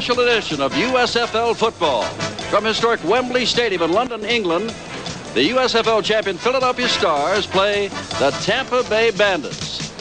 Special edition of USFL football. From historic Wembley Stadium in London, England, the USFL champion Philadelphia Stars play the Tampa Bay Bandits.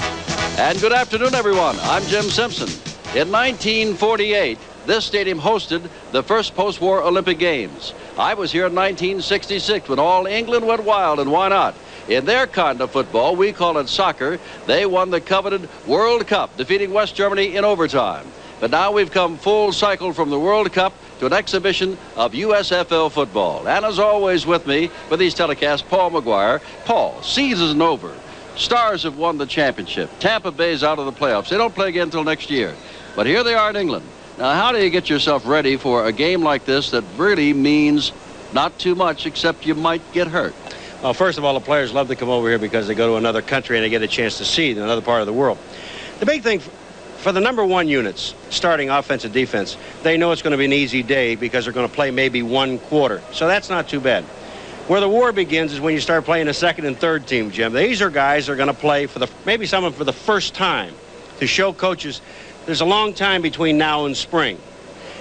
And good afternoon, everyone. I'm Jim Simpson. In 1948, this stadium hosted the first post-war Olympic Games. I was here in 1966 when all England went wild, and why not? In their kind of football, we call it soccer, they won the coveted World Cup, defeating West Germany in overtime. But now we've come full cycle from the World Cup to an exhibition of USFL football. And as always with me for these telecasts, Paul Maguire. Paul, season over. Stars have won the championship. Tampa Bay's out of the playoffs. They don't play again until next year. But here they are in England. Now, how do you get yourself ready for a game like this that really means not too much except you might get hurt? Well, first of all, the players love to come over here because they go to another country and they get a chance to see another part of the world. The big thing for the number one units, starting offense and defense, they know it's going to be an easy day because they're going to play maybe one quarter. So that's not too bad. Where the war begins is when you start playing a second and third team, Jim. These are guys that are going to play for the maybe someone for the first time to show coaches there's a long time between now and spring.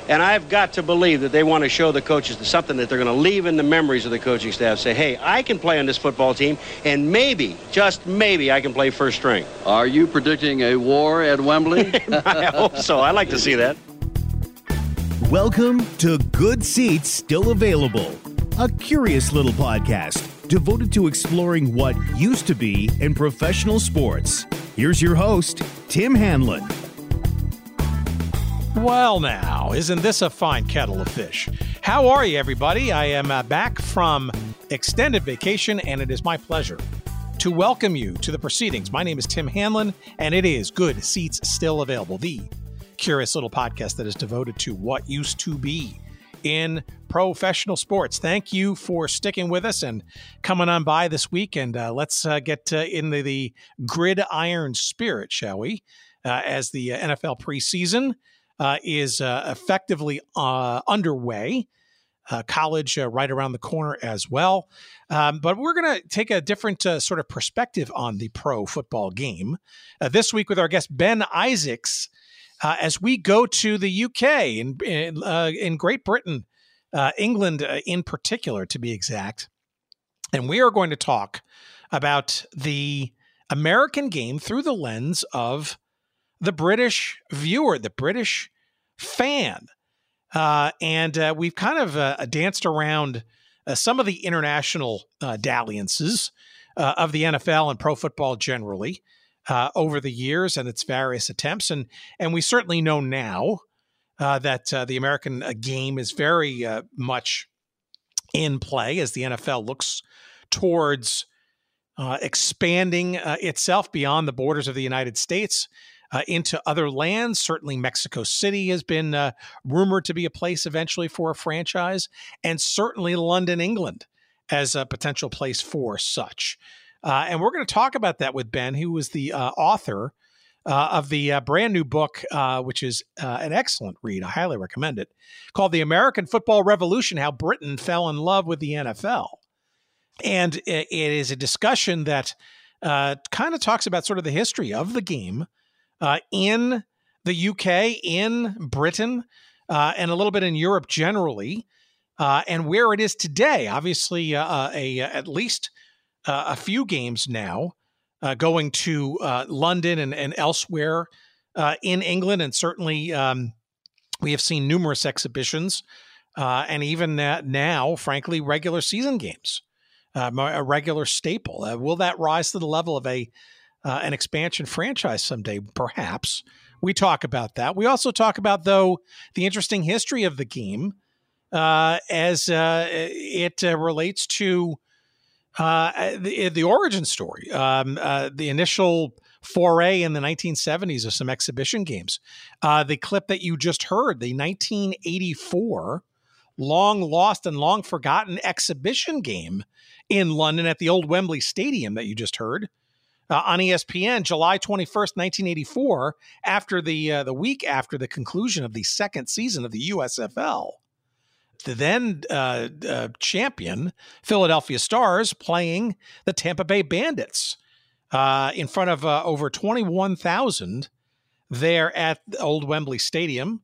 And I've got to believe that they want to show the coaches something that they're going to leave in the memories of the coaching staff. Say, hey, I can play on this football team, and maybe, just maybe, I can play first string. Are you predicting a war at Wembley? I hope so. I like to see that. Welcome to Good Seats Still Available, a curious little podcast devoted to exploring what used to be in professional sports. Here's your host, Tim Hanlon. Well, now, isn't this a fine kettle of fish? How are you, everybody? I am uh, back from extended vacation, and it is my pleasure to welcome you to the proceedings. My name is Tim Hanlon, and it is Good Seats Still Available, the curious little podcast that is devoted to what used to be in professional sports. Thank you for sticking with us and coming on by this week. And uh, let's uh, get uh, into the gridiron spirit, shall we? Uh, as the uh, NFL preseason uh, is uh, effectively uh, underway. Uh, college right around the corner as well. Um, but we're going to take a different sort of perspective on the pro football game this week with our guest Ben Isaacs as we go to the UK in in, in Great Britain, England in particular, to be exact. And we are going to talk about the American game through the lens of the British viewer, the British fan. Uh, and uh, we've kind of uh, danced around uh, some of the international uh, dalliances uh, of the NFL and pro football generally over the years and its various attempts. And, and we certainly know now that the American game is very much in play as the NFL looks towards expanding itself beyond the borders of the United States uh, into other lands. Certainly, Mexico City has been uh, rumored to be a place eventually for a franchise, and certainly London, England, as a potential place for such. Uh, and we're going to talk about that with Ben, who is the uh, author. Uh, of the uh, brand new book, which is an excellent read. I highly recommend it, called The American Football Revolution How Britain Fell in Love with the NFL. And it, it is a discussion that kind of talks about sort of the history of the game, uh, in the UK, in Britain, uh, and a little bit in Europe generally, uh, and where it is today. Obviously, uh, uh, a, at least uh, a few games now going to London and, and elsewhere in England, and certainly um, we have seen numerous exhibitions, and even now, frankly, regular season games. a regular staple. will that rise to the level of a uh, an expansion franchise someday, perhaps. We talk about that. We also talk about, though, the interesting history of the game uh, as uh, it uh, relates to uh, the, the origin story, um, uh, the initial foray in the 1970s of some exhibition games. the clip that you just heard, the 1984 long lost and long forgotten exhibition game in London at the old Wembley Stadium that you just heard uh, on ESPN, July 21st, 1984, after the uh, the week after the conclusion of the second season of the USFL. The then uh, uh, champion Philadelphia Stars playing the Tampa Bay Bandits uh, in front of uh, over 21,000 there at Old Wembley Stadium.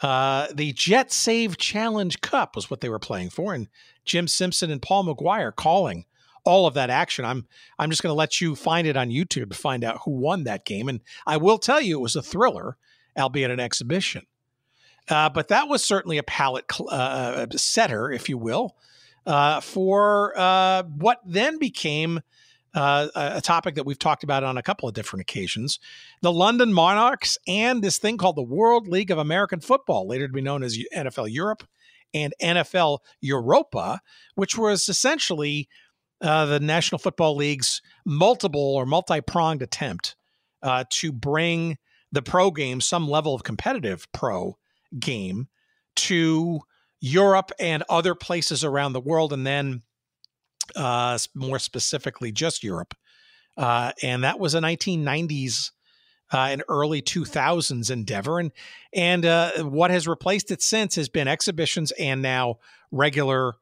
Uh, the Jetsave Challenge Cup was what they were playing for, and Jim Simpson and Paul Maguire calling all of that action. I'm I'm just going to let you find it on YouTube to find out who won that game, and I will tell you it was a thriller, albeit an exhibition. Uh, but that was certainly a palette cl- uh, setter, if you will, uh, for uh, what then became uh, a topic that we've talked about on a couple of different occasions the London Monarchs and this thing called the World League of American Football, later to be known as NFL Europe and NFL Europa, which was essentially uh, the National Football League's multiple or multi pronged attempt uh, to bring the pro game, some level of competitive pro game, to Europe and other places around the world, and then uh, more specifically, just Europe. Uh, and that was a 1990s uh, and early 2000s endeavor. And, and uh, what has replaced it since has been exhibitions and now regularly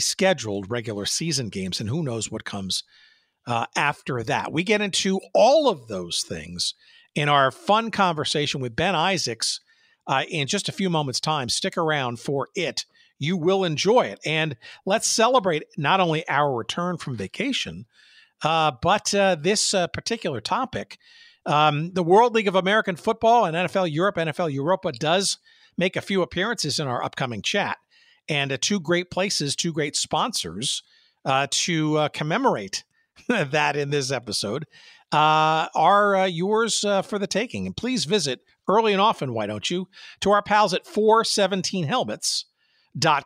scheduled regular season games. And who knows what comes uh, after that. We get into all of those things in our fun conversation with Ben Isaacs uh, in just a few moments' time. Stick around for it you will enjoy it. And let's celebrate not only our return from vacation, uh, but uh, this uh, particular topic. Um, the World League of American Football and NFL Europe, NFL Europa does make a few appearances in our upcoming chat. And uh, two great places, two great sponsors uh, to uh, commemorate that in this episode are yours for the taking. And please visit early and often, why don't you, to our pals at 417 Helmets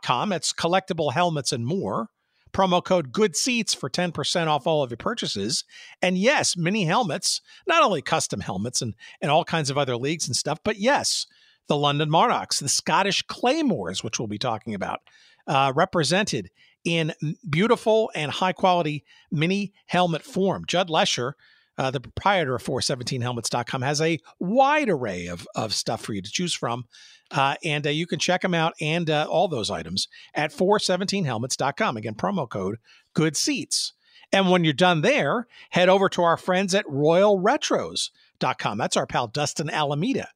com. It's collectible helmets and more. Promo code Good Seats for 10% off all of your purchases. And yes, mini helmets, not only custom helmets and, and all kinds of other leagues and stuff, but yes, the London Monarchs, the Scottish Claymores, which we'll be talking about, uh, represented in beautiful and high quality mini helmet form. Judd Lesher, uh, the proprietor of 417helmets.com, has a wide array of, of stuff for you to choose from. Uh, and uh, you can check them out and uh, all those items at 417helmets.com. Again, promo code good seats. And when you're done there, head over to our friends at royalretros.com. That's our pal Dustin Alameda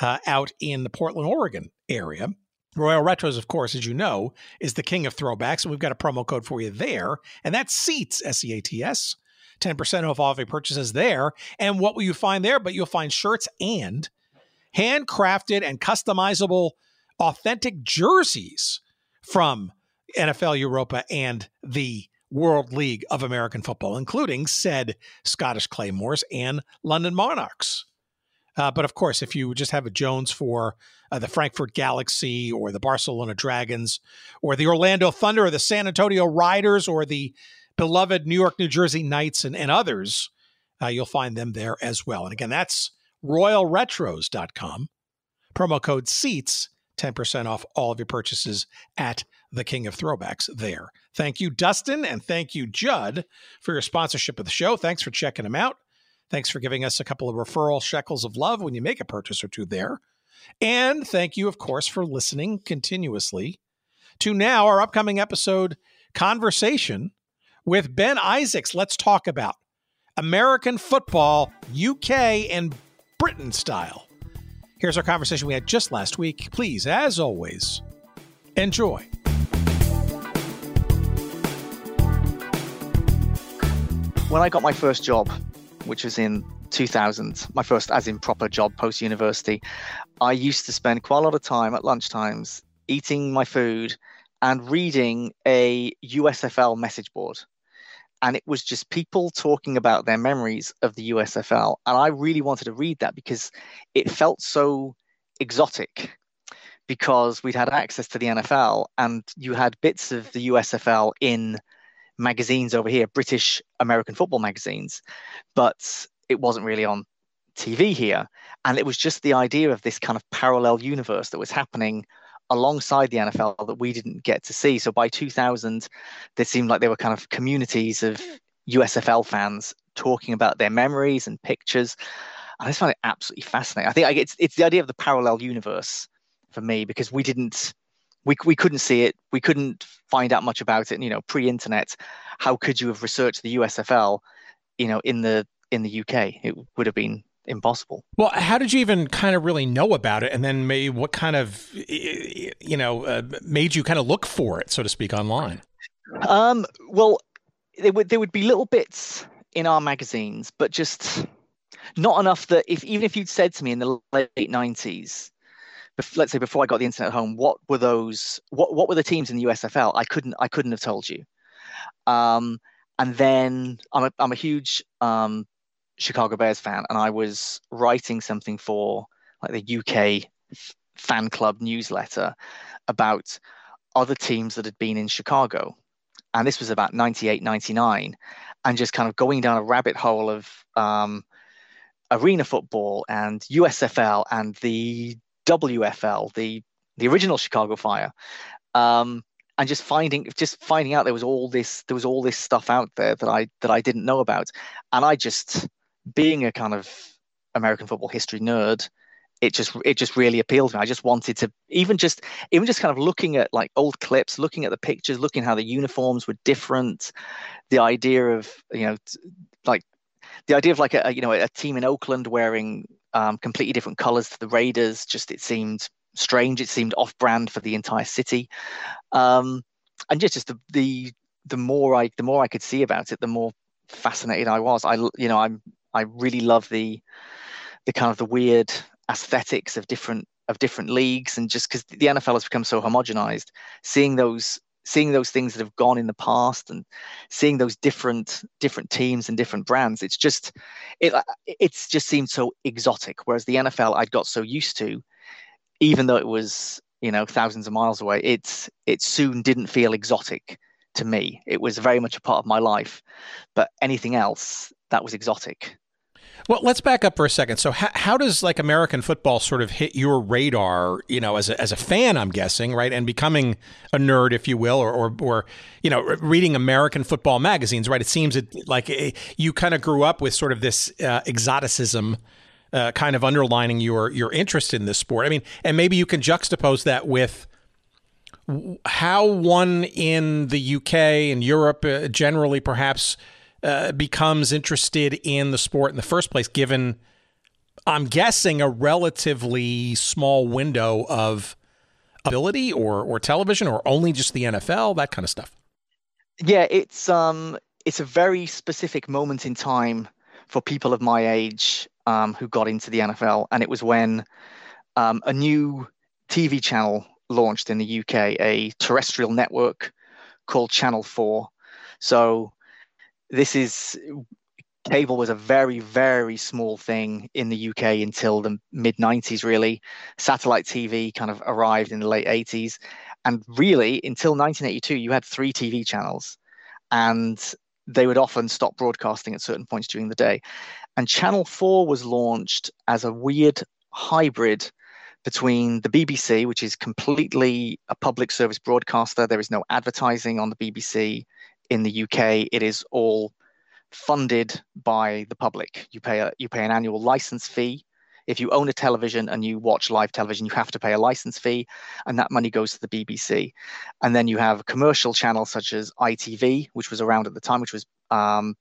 uh, out in the Portland, Oregon area. Royal Retros, of course, as you know, is the king of throwbacks. And we've got a promo code for you there. And that's SEATS, S E A T S. 10% off all of your purchases there. And what will you find there? But you'll find shirts and handcrafted and customizable authentic jerseys from NFL Europa and the World League of American Football, including said Scottish Claymores and London Monarchs. Uh, but of course, if you just have a Jones for uh, the Frankfurt Galaxy or the Barcelona Dragons or the Orlando Thunder or the San Antonio Riders or the beloved New York, New Jersey Knights and, and others, uh, you'll find them there as well. And again, that's royalretros.com. Promo code SEATS, 10% off all of your purchases at the King of Throwbacks there. Thank you, Dustin, and thank you, Judd, for your sponsorship of the show. Thanks for checking them out. Thanks for giving us a couple of referral shekels of love when you make a purchase or two there. And thank you, of course, for listening continuously to now our upcoming episode conversation with Ben Isaacs. Let's talk about American football, UK, and Britain style. Here's our conversation we had just last week. Please, as always, enjoy. When I got my first job, which was in 2000, my first as in proper job post university, I used to spend quite a lot of time at lunchtimes eating my food and reading a USFL message board and it was just people talking about their memories of the USFL. And I really wanted to read that because it felt so exotic because we'd had access to the NFL and you had bits of the USFL in magazines over here, British American football magazines, but it wasn't really on TV here. And it was just the idea of this kind of parallel universe that was happening alongside the NFL that we didn't get to see. So by 2000, there seemed like there were kind of communities of USFL fans talking about their memories and pictures. And I just found it absolutely fascinating. I think it's it's the idea of the parallel universe for me because we didn't we we couldn't see it, we couldn't find out much about it. You know, pre-internet, how could you have researched the USFL? You know, in the in the UK, it would have been impossible. Well, how did you even kind of really know about it, and then maybe what kind of you know uh, made you kind of look for it, so to speak, online? Um, well, there would there would be little bits in our magazines, but just not enough that if even if you'd said to me in the late nineties, let's say before I got the internet at home, what were those? What what were the teams in the USFL? I couldn't I couldn't have told you. Um, and then I'm a I'm a huge um, Chicago Bears fan, and I was writing something for like the UK fan club newsletter about other teams that had been in Chicago. And this was about 98, 99, and just kind of going down a rabbit hole of um, arena football and USFL and the WFL, the the original Chicago Fire, um, and just finding just finding out there was all this there was all this stuff out there that I that I didn't know about, and I just being a kind of American football history nerd, it just it just really appealed to me. I just wanted to even just even just kind of looking at like old clips, looking at the pictures, looking how the uniforms were different, the idea of you know like the idea of like a you know a team in Oakland wearing um, completely different colors to the Raiders. Just it seemed strange. It seemed off-brand for the entire city, um, and just just the, the the more I the more I could see about it, the more fascinated I was. I you know I'm I really love the the kind of the weird aesthetics of different of different leagues and just because the NFL has become so homogenized, seeing those seeing those things that have gone in the past and seeing those different different teams and different brands it's just it uh, it's just seemed so exotic. Whereas the NFL I'd got so used to even though it was you know thousands of miles away it's it soon didn't feel exotic to me. It was very much a part of my life. But anything else that was exotic well, let's back up for a second. So, how, how, does like American football sort of hit your radar? You know, as a, as a fan, I'm guessing, right, and becoming a nerd, if you will, or or, or you know, reading American football magazines, right? It seems it, like it, eh, you kind of grew up with sort of this uh, exoticism. Uh, kind of underlining your your interest in this sport. I mean, and maybe you can juxtapose that with how one in the UK and Europe uh, generally perhaps uh, becomes interested in the sport in the first place, given, I'm guessing, a relatively small window of ability or, or television or only just the NFL, that kind of stuff? Yeah, it's um it's a very specific moment in time for people of my age um, who got into the NFL, and it was when um, a new TV channel launched in the UK, a terrestrial network called Channel Four. So this is cable was a very very small thing in the UK until the mid 90s really. Satellite TV kind of arrived in the late 80s and really until 1982 you had three TV channels and they would often stop broadcasting at certain points during the day. And channel 4 was launched as a weird hybrid between the BBC which is completely a public service broadcaster. There is no advertising on the BBC in the UK, it is all funded by the public. You pay a you pay an annual license fee. If you own a television and you watch live television, you have to pay a license fee, and that money goes to the BBC. And then you have commercial channels such as ITV, which was around at the time, which was um,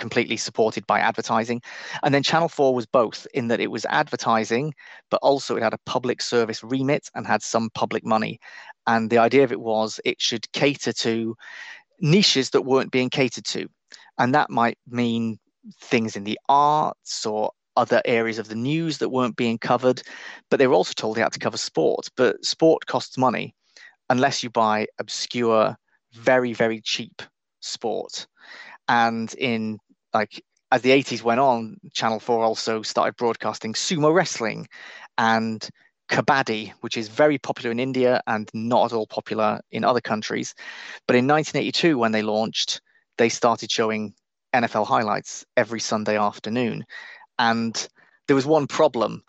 completely supported by advertising. And then Channel 4 was both in that it was advertising, but also it had a public service remit and had some public money. And the idea of it was it should cater to niches that weren't being catered to. And that might mean things in the arts or other areas of the news that weren't being covered. But they were also told they had to cover sport. But sport costs money unless you buy obscure, very, very cheap sport. And in like as the 80s went on, Channel 4 also started broadcasting sumo wrestling and kabaddi, which is very popular in India and not at all popular in other countries. But in 1982, when they launched, they started showing NFL highlights every Sunday afternoon. And there was one problem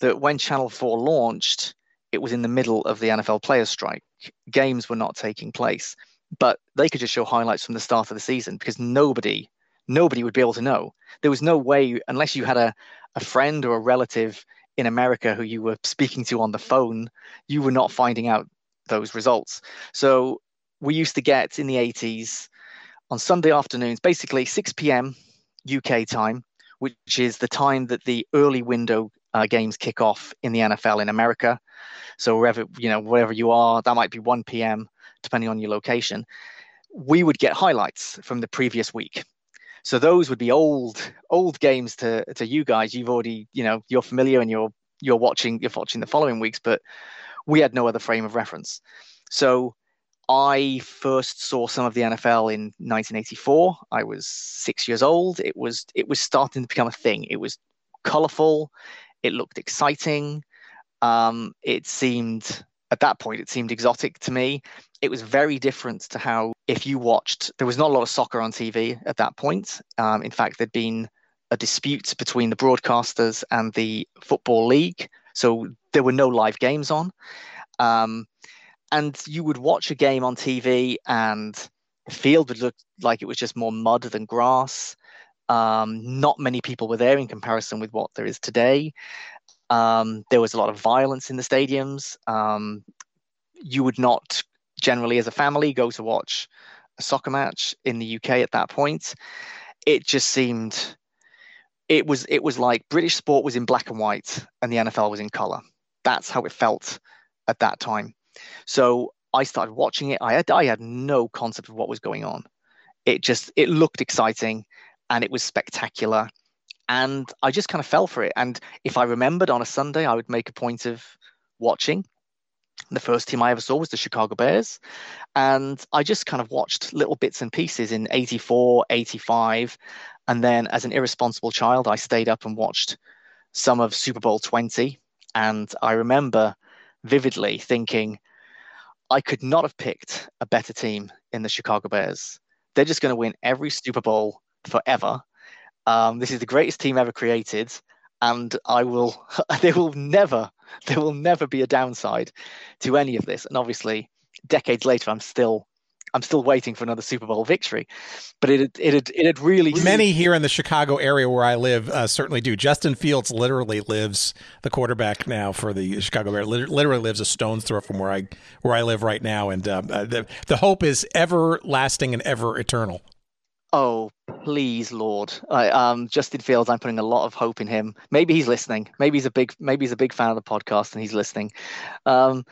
that when Channel 4 launched, it was in the middle of the NFL players' strike. Games were not taking place, but they could just show highlights from the start of the season because nobody, nobody would be able to know. There was no way, unless you had a, a friend or a relative in America who you were speaking to on the phone, you were not finding out those results. So we used to get in the 80s on Sunday afternoons, basically 6 p.m. UK time, which is the time that the early window uh, games kick off in the NFL in America. So wherever you know wherever you are, that might be 1 p.m. depending on your location. We would get highlights from the previous week. So those would be old old games to to you guys. You've already you know you're familiar and you're you're watching you're watching the following weeks, but we had no other frame of reference. So I first saw some of the NFL in 1984. I was six years old. It was it was starting to become a thing. It was colorful. It looked exciting. Um, it seemed at that point it seemed exotic to me. It was very different to how if you watched. There was not a lot of soccer on TV at that point. Um, in fact, there'd been a dispute between the broadcasters and the football league, so there were no live games on. Um, and you would watch a game on TV and the field would look like it was just more mud than grass. Um, not many people were there in comparison with what there is today. Um, there was a lot of violence in the stadiums. Um, you would not generally, as a family, go to watch a soccer match in the UK at that point. It just seemed it was it was like British sport was in black and white and the NFL was in color. That's how it felt at that time. So I started watching it. I had I had no concept of what was going on. It just it looked exciting and it was spectacular. And I just kind of fell for it. And if I remembered on a Sunday, I would make a point of watching. The first team I ever saw was the Chicago Bears. And I just kind of watched little bits and pieces in 84, 85. And then as an irresponsible child, I stayed up and watched some of Super Bowl 20. And I remember vividly thinking, I could not have picked a better team in the Chicago Bears. They're just going to win every Super Bowl forever. Um, this is the greatest team ever created, and I will. there will never, there will never be a downside to any of this. And obviously, decades later, I'm still I'm still waiting for another Super Bowl victory. But it it had, it had really many here in the Chicago area where I live uh, certainly do. Justin Fields literally lives the quarterback now for the Chicago Bears. Literally lives a stone's throw from where I where I live right now, and uh the the hope is everlasting and ever eternal. Oh, please, Lord! um, Justin Fields, I'm putting a lot of hope in him. Maybe he's listening. Maybe he's a big maybe he's a big fan of the podcast and he's listening. Um,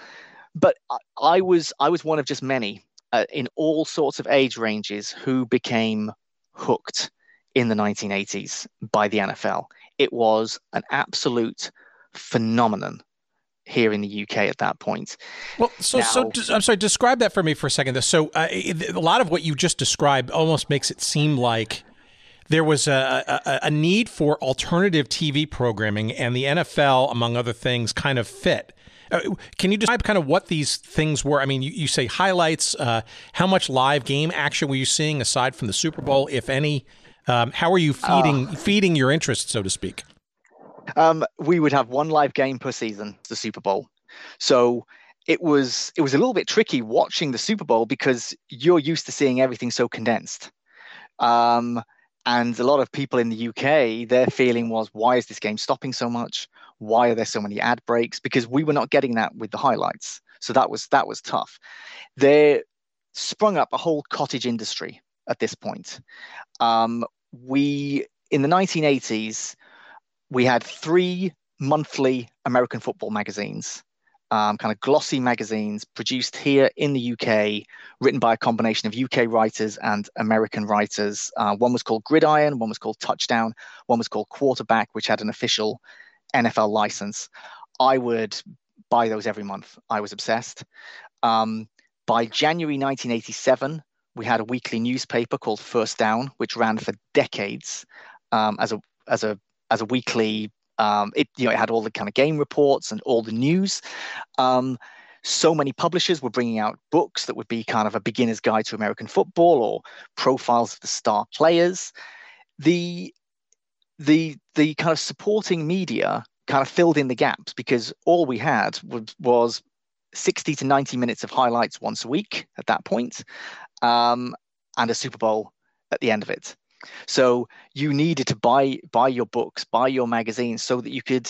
but I, I was I was one of just many uh, in all sorts of age ranges who became hooked in the 1980s by the NFL. It was an absolute phenomenon here in the UK at that point. Well, so now, so I'm sorry. Describe that for me for a second. So uh, a lot of what you just described almost makes it seem like there was a, a, a, need for alternative TV programming, and the NFL, among other things, kind of fit. Uh, can you describe kind of what these things were? I mean, you, you say highlights. Uh, how much live game action were you seeing aside from the Super Bowl, if any? Um, how are you feeding uh, feeding your interest, so to speak? Um, we would have one live game per season, the Super Bowl. So it was it was a little bit tricky watching the Super Bowl because you're used to seeing everything so condensed. Um, and a lot of people in the UK, their feeling was, why is this game stopping so much? Why are there so many ad breaks? Because we were not getting that with the highlights. So that was that was tough. There sprung up a whole cottage industry at this point. Um, we in the 1980s, we had three monthly American football magazines um, kind of glossy magazines produced here in the UK, written by a combination of UK writers and American writers. Uh, one was called Gridiron, one was called Touchdown, one was called Quarterback, which had an official NFL license. I would buy those every month. I was obsessed. Um, by January 1987, we had a weekly newspaper called First Down, which ran for decades um, as a as a as a weekly um, it you know it had all the kind of game reports and all the news. Um, so many publishers were bringing out books that would be kind of a beginner's guide to American football or profiles of the star players. The the the kind of supporting media kind of filled in the gaps because all we had was, was 60 to 90 minutes of highlights once a week at that point, um, and a Super Bowl at the end of it. So you needed to buy buy your books, buy your magazines, so that you could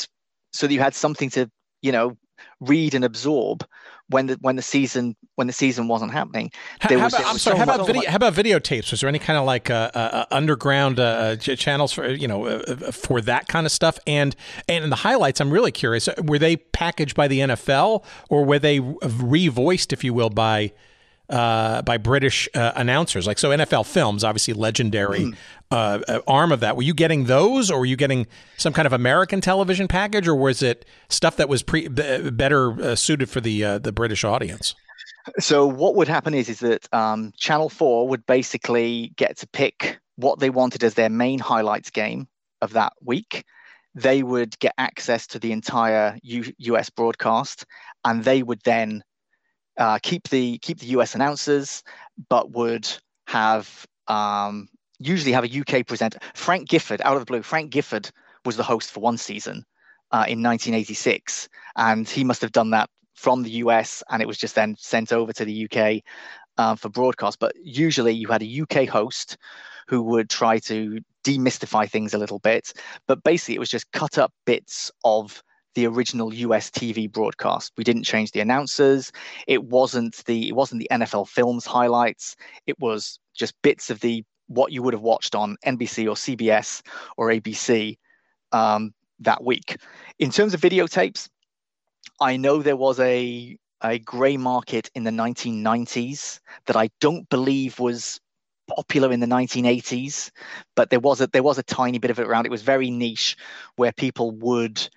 so that you had something to you know read and absorb when the when the season when the season wasn't happening. There how was, about, I'm sorry. So how about video? How about videotapes? Was there any kind of like uh, uh, uh underground uh, channels for you know uh, uh, for that kind of stuff? And and in the highlights, I'm really curious. Were they packaged by the NFL or were they revoiced, if you will, by uh, by British uh, announcers. Like so, NFL Films, obviously legendary mm. uh, arm of that. Were you getting those, or were you getting some kind of American television package, or was it stuff that was pre- b- better uh, suited for the uh, the British audience? So what would happen is is that um, Channel Four would basically get to pick what they wanted as their main highlights game of that week. They would get access to the entire U- US broadcast, and they would then uh, keep the keep the US announcers, but would have um, usually have a UK presenter. Frank Gifford, out of the blue, Frank Gifford was the host for one season uh, in 1986, and he must have done that from the US, and it was just then sent over to the UK uh, for broadcast. But usually, you had a UK host who would try to demystify things a little bit, but basically, it was just cut up bits of the original US TV broadcast. We didn't change the announcers. It wasn't the it wasn't the NFL films highlights. It was just bits of the what you would have watched on NBC or CBS or ABC um, that week. In terms of videotapes, I know there was a a grey market in the 1990s that I don't believe was popular in the 1980s, but there was a there was a tiny bit of it around. It was very niche, where people would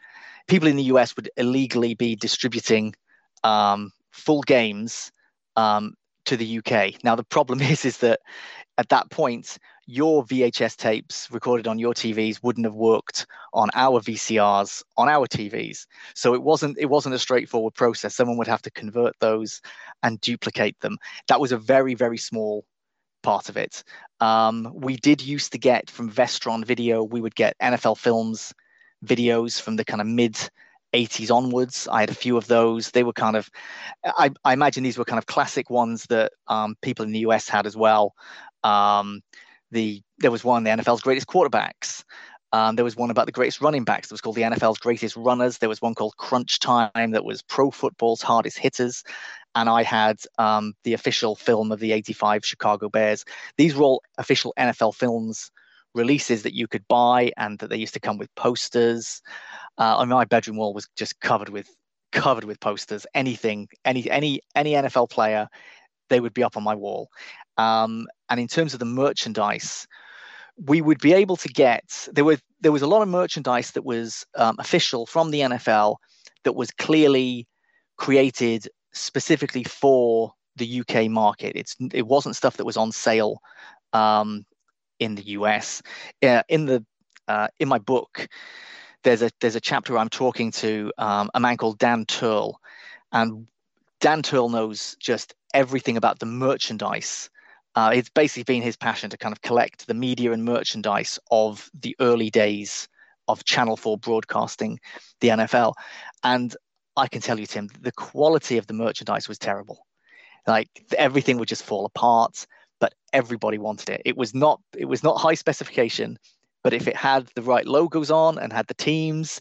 people in the US would illegally be distributing um, full games um, to the UK. Now the problem is is that at that point your VHS tapes recorded on your TVs wouldn't have worked on our VCRs on our TVs. So it wasn't it wasn't a straightforward process. Someone would have to convert those and duplicate them. That was a very very small part of it. Um, we did used to get from Vestron Video, we would get NFL films videos from the kind of mid 80s onwards. I had a few of those. They were kind of, I, I imagine these were kind of classic ones that um, people in the US had as well. Um, the there was one the NFL's greatest quarterbacks. Um, there was one about the greatest running backs that was called the NFL's greatest runners. There was one called Crunch Time that was pro football's hardest hitters. And I had um, the official film of the 85 Chicago Bears. These were all official NFL films releases that you could buy and that they used to come with posters. Uh, my bedroom wall was just covered with covered with posters. Anything, any any any NFL player, they would be up on my wall. Um, and in terms of the merchandise, we would be able to get there were there was a lot of merchandise that was um, official from the NFL that was clearly created specifically for the UK market. It's it wasn't stuff that was on sale um, in the US. Uh, in the uh, in my book, there's a there's a chapter where I'm talking to um, a man called Dan Turl, and Dan Turl knows just everything about the merchandise. Uh, it's basically been his passion to kind of collect the media and merchandise of the early days of Channel 4 broadcasting the NFL. And I can tell you, Tim, the quality of the merchandise was terrible. Like everything would just fall apart but everybody wanted it. It was not it was not high specification, but if it had the right logos on and had the teams,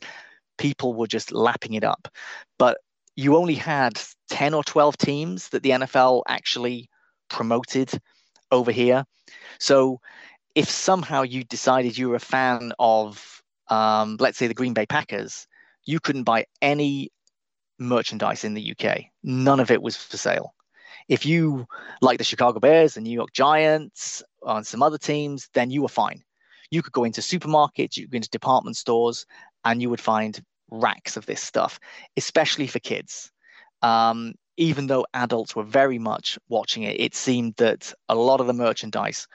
people were just lapping it up. But you only had 10 or 12 teams that the NFL actually promoted over here. So if somehow you decided you were a fan of, um, let's say, the Green Bay Packers, you couldn't buy any merchandise in the UK. None of it was for sale if you like the Chicago Bears, the New York Giants, and some other teams, then you were fine. You could go into supermarkets, you could go into department stores, and you would find racks of this stuff, especially for kids. Um, even though adults were very much watching it, it seemed that a lot of the merchandise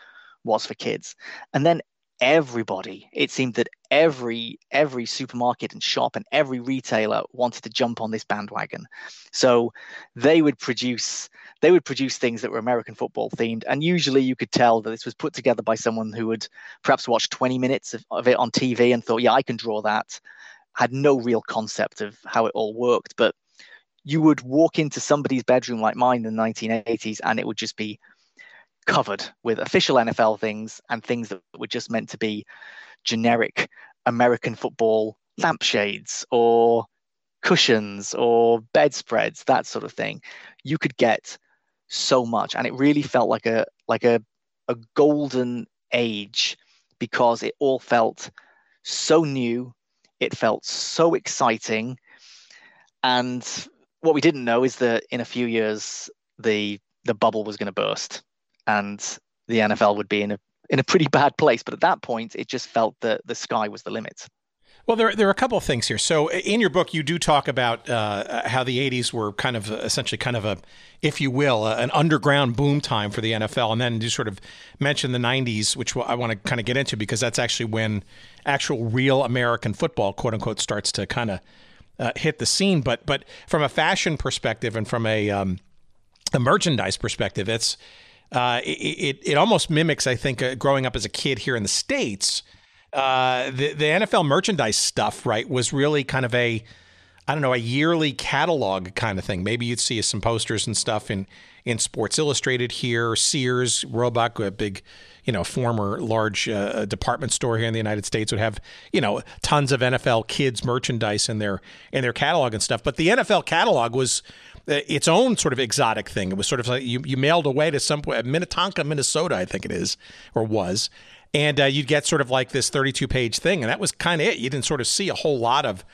was for kids. And then everybody. It seemed that every every supermarket and shop and every retailer wanted to jump on this bandwagon. So they would produce they would produce things that were american football themed. And usually you could tell that this was put together by someone who had perhaps watched 20 minutes of, of it on tv and thought yeah i can draw that. Had no real concept of how it all worked. But you would walk into somebody's bedroom like mine in the 1980s and it would just be covered with official NFL things and things that were just meant to be generic American football lampshades or cushions or bedspreads, that sort of thing, you could get so much, and it really felt like a like a a golden age because it all felt so new, it felt so exciting, and what we didn't know is that in a few years the the bubble was going to burst, and the NFL would be in a in a pretty bad place. But at that point, it just felt that the sky was the limit. Well, there, there are a couple of things here. So, in your book, you do talk about uh, how the 80s were kind of essentially kind of a, if you will, an underground boom time for the NFL. And then you sort of mention the 90s, which I want to kind of get into because that's actually when actual real American football, quote unquote, starts to kind of uh, hit the scene. But, but from a fashion perspective and from a, um, a merchandise perspective, it's, uh, it, it, it, almost mimics, I think, uh, growing up as a kid here in the States uh, the the NFL merchandise stuff, right, was really kind of a I don't know a yearly catalog kind of thing. Maybe you'd see some posters and stuff in in Sports Illustrated here, Sears, Roebuck, a big you know former large uh, department store here in the United States would have you know tons of NFL kids merchandise in their in their catalog and stuff. But the NFL catalog was uh, its own sort of exotic thing. It was sort of like you, you mailed away to some Minnetonka, Minnesota, I think it is or was, and uh, you'd get sort of like this 32 page thing, and that was kind of it. You didn't sort of see a whole lot of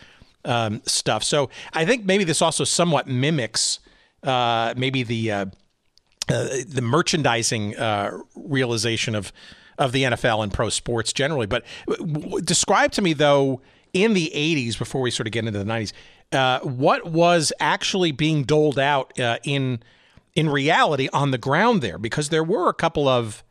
um, stuff. So I think maybe this also somewhat mimics uh, maybe the uh, uh the merchandising uh, realization of of the NFL and pro sports generally. But w- describe to me though in the 80s before we sort of get into the 90s. Uh, what was actually being doled out in in reality on the ground there? Because there were a couple of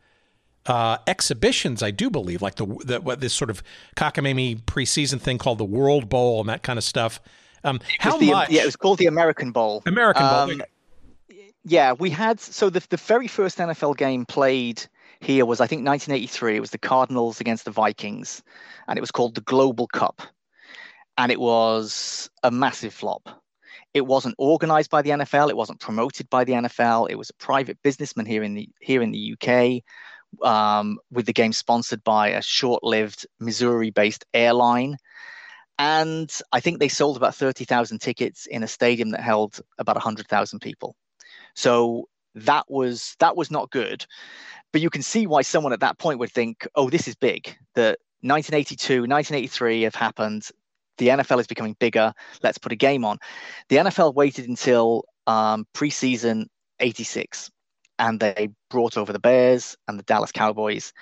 uh, exhibitions, I do believe, like the, the what this sort of cockamamie preseason thing called the World Bowl and that kind of stuff. Um, how the, much? Yeah, it was called the American Bowl. American Bowl. Um, yeah, we had so the the very first NFL game played here was I think 1983. It was the Cardinals against the Vikings, and it was called the Global Cup, and it was a massive flop. It wasn't organized by the NFL. It wasn't promoted by the NFL. It was a private businessman here in the here in the UK um, with the game sponsored by a short lived Missouri based airline. And I think they sold about 30,000 tickets in a stadium that held about 100,000 people. So that was that was not good. But you can see why someone at that point would think, oh, this is big. That 1982, 1983 have happened. The NFL is becoming bigger. Let's put a game on. The NFL waited until um, preseason 86 and they brought over the Bears and the Dallas Cowboys,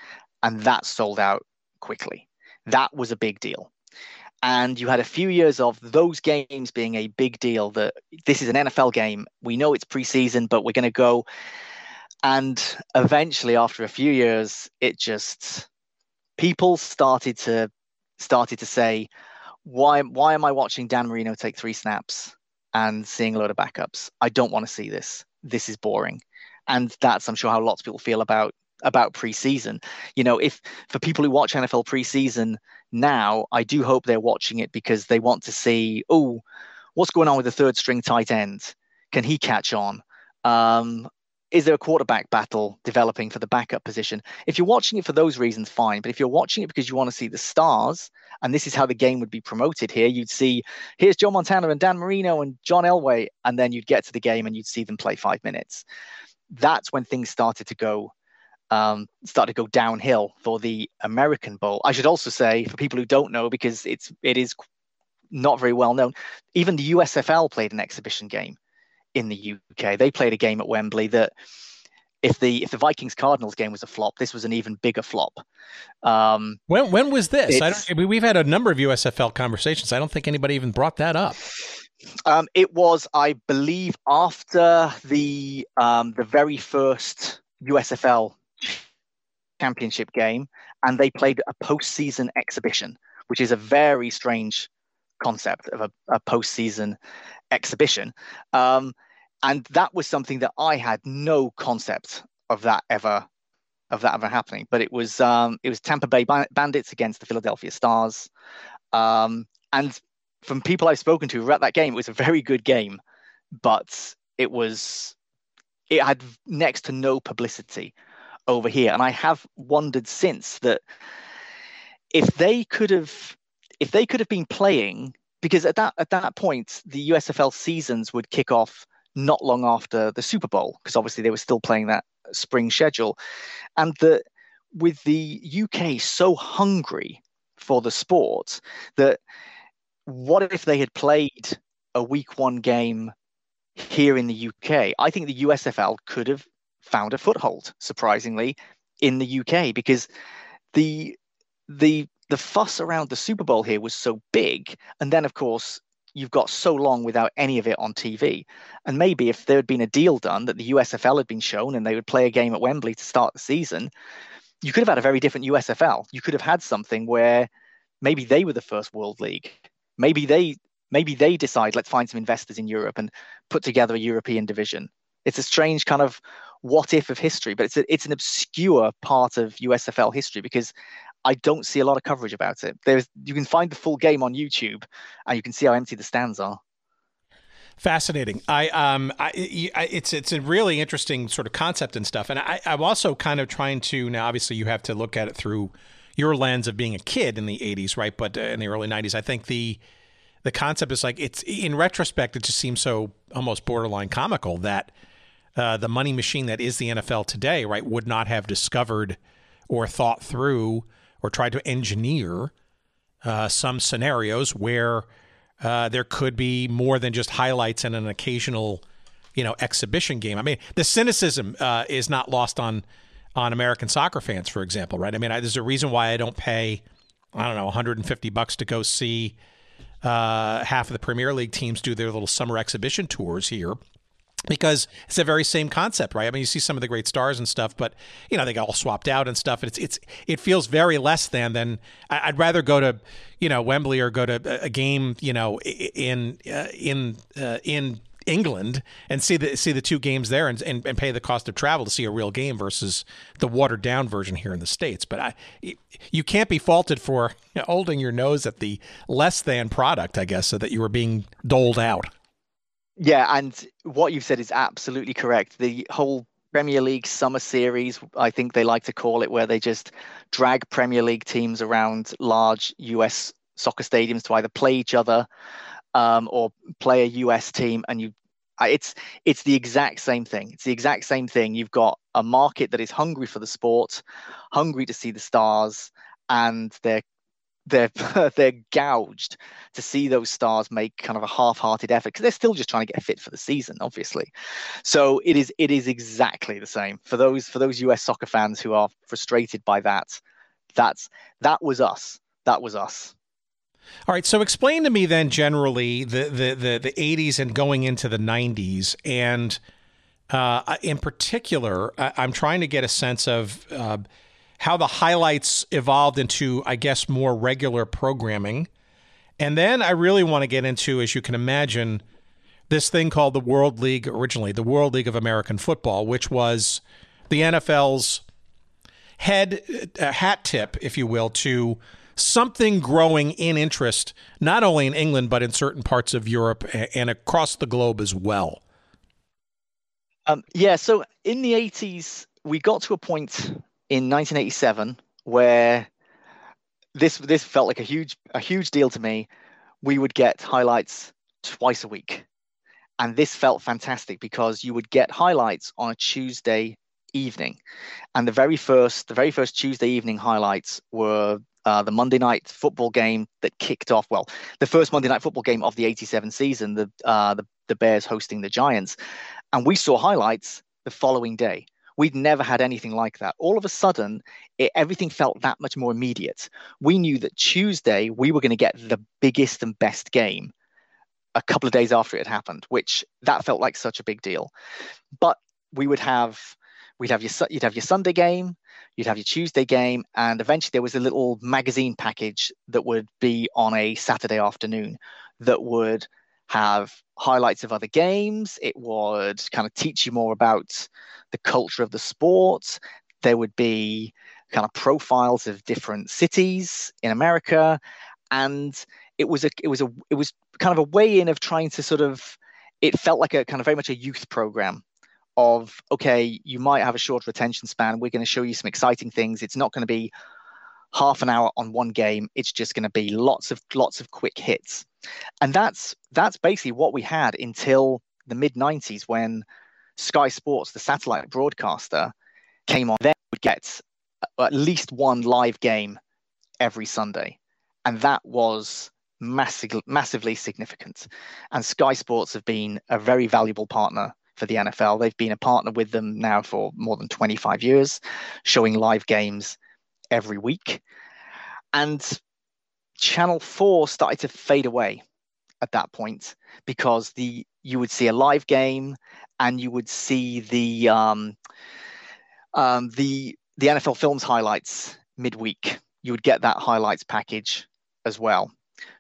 and that sold out quickly. That was a big deal. And you had a few years of those games being a big deal that this is an NFL game. We know it's preseason, but we're going to go. And eventually, after a few years, it just people started to started to say, why why am I watching Dan Marino take three snaps and seeing a load of backups? I don't want to see this. This is boring and that's I'm sure how lots of people feel about about preseason. You know, if for people who watch NFL preseason now, I do hope they're watching it because they want to see, oh, what's going on with the third string tight end? Can he catch on? Um, is there a quarterback battle developing for the backup position? If you're watching it for those reasons, fine. But if you're watching it because you want to see the stars, and this is how the game would be promoted here, you'd see here's Joe Montana and Dan Marino and John Elway, and then you'd get to the game and you'd see them play five minutes that's when things started to go um, started to go downhill for the American Bowl. I should also say for people who don't know, because it's it is not very well known, even the USFL played an exhibition game in the UK. They played a game at Wembley that if the if the Vikings Cardinals game was a flop, this was an even bigger flop. Um, when when was this? I don't, we've had a number of USFL conversations. I don't think anybody even brought that up. Um, it was, I believe, after the um, the very first USFL championship game, and they played a postseason exhibition, which is a very strange concept of a, a postseason exhibition. Um, and that was something that I had no concept of that ever of that ever happening. But it was um, it was Tampa Bay Bandits against the Philadelphia Stars, um, and from people I've spoken to at that game, it was a very good game, but it was it had next to no publicity over here. And I have wondered since that if they could have if they could have been playing because at that at that point the USFL seasons would kick off not long after the Super Bowl because obviously they were still playing that spring schedule, and the with the UK so hungry for the sport that what if they had played a week one game here in the UK? I think the USFL could have found a foothold, surprisingly, in the UK because the the the fuss around the Super Bowl here was so big, and then of course you've got so long without any of it on TV. And maybe if there had been a deal done that the USFL had been shown and they would play a game at Wembley to start the season, you could have had a very different USFL. You could have had something where maybe they were the first World League. Maybe they maybe they decide let's find some investors in Europe and put together a European division. It's a strange kind of what if of history, but it's a, it's an obscure part of USFL history because I don't see a lot of coverage about it. There's you can find the full game on YouTube, and you can see how empty the stands are. Fascinating. I um, I, it's it's a really interesting sort of concept and stuff, and I, I'm also kind of trying to now. Obviously, you have to look at it through your lens of being a kid in the '80s, right? But uh, in the early '90s, I think the the concept is like it's in retrospect, it just seems so almost borderline comical that uh, the money machine that is the NFL today, right, would not have discovered or thought through or tried to engineer uh, some scenarios where uh, there could be more than just highlights and an occasional, you know, exhibition game. I mean, the cynicism uh, is not lost on on American soccer fans, for example, right? I mean, I, there's a reason why I don't pay, I don't know, 150 bucks to go see uh, half of the Premier League teams do their little summer exhibition tours here because it's the very same concept, right? I mean, you see some of the great stars and stuff, but you know they got all swapped out and stuff. It's it's it feels very less than than I'd rather go to you know Wembley or go to a game you know in uh, in uh, in England and see the see the two games there and, and, and pay the cost of travel to see a real game versus the watered down version here in the states. But I, you can't be faulted for holding your nose at the less than product, I guess, so that you were being doled out. Yeah, and what you've said is absolutely correct. The whole Premier League summer series, I think they like to call it, where they just drag Premier League teams around large US soccer stadiums to either play each other um, or play a US team, and you, it's it's the exact same thing. It's the exact same thing. You've got a market that is hungry for the sport, hungry to see the stars, and they're they're they're gouged to see those stars make kind of a half-hearted effort because they're still just trying to get fit for the season obviously. So it is it is exactly the same. For those for those US soccer fans who are frustrated by that that's that was us. That was us. All right so explain to me then generally the the the, the 80s and going into the 90s and uh, in particular i'm trying to get a sense of uh, how the highlights evolved into, I guess, more regular programming. And then I really want to get into, as you can imagine, this thing called the World League, originally, the World League of American Football, which was the NFL's head uh, hat tip, if you will, to something growing in interest, not only in England, but in certain parts of Europe and across the globe as well. Um, yeah, so in the 80s, we got to a point in 1987 where this this felt like a huge a huge deal to me. We would get highlights twice a week, and this felt fantastic because you would get highlights on a Tuesday evening, and the very first the very first Tuesday evening highlights were uh, the Monday night football game that kicked off. Well, the first Monday night football game of the '87 season, the uh, the the Bears hosting the Giants, and we saw highlights the following day. We'd never had anything like that. All of a sudden, it, everything felt that much more immediate. We knew that Tuesday we were going to get the biggest and best game a couple of days after it had happened, which that felt like such a big deal. But we would have we'd have your you'd have your Sunday game, you'd have your Tuesday game, and eventually there was a little magazine package that would be on a Saturday afternoon that would have highlights of other games. It would kind of teach you more about the culture of the sport. There would be kind of profiles of different cities in America, and it was a it was a it was kind of a way in of trying to sort of it felt like a kind of very much a youth program of okay you might have a shorter attention span we're going to show you some exciting things it's not going to be half an hour on one game. It's just going to be lots of lots of quick hits, and that's that's basically what we had until the mid '90s when Sky Sports, the satellite broadcaster, came on. they would get at least one live game every Sunday, and that was massively massively significant. And Sky Sports have been a very valuable partner for the NFL. They've been a partner with them now for more than 25 years, showing live games every week. And Channel 4 started to fade away at that point because the you would see a live game and you would see the um, um, the the NFL Films highlights midweek. You would get that highlights package as well.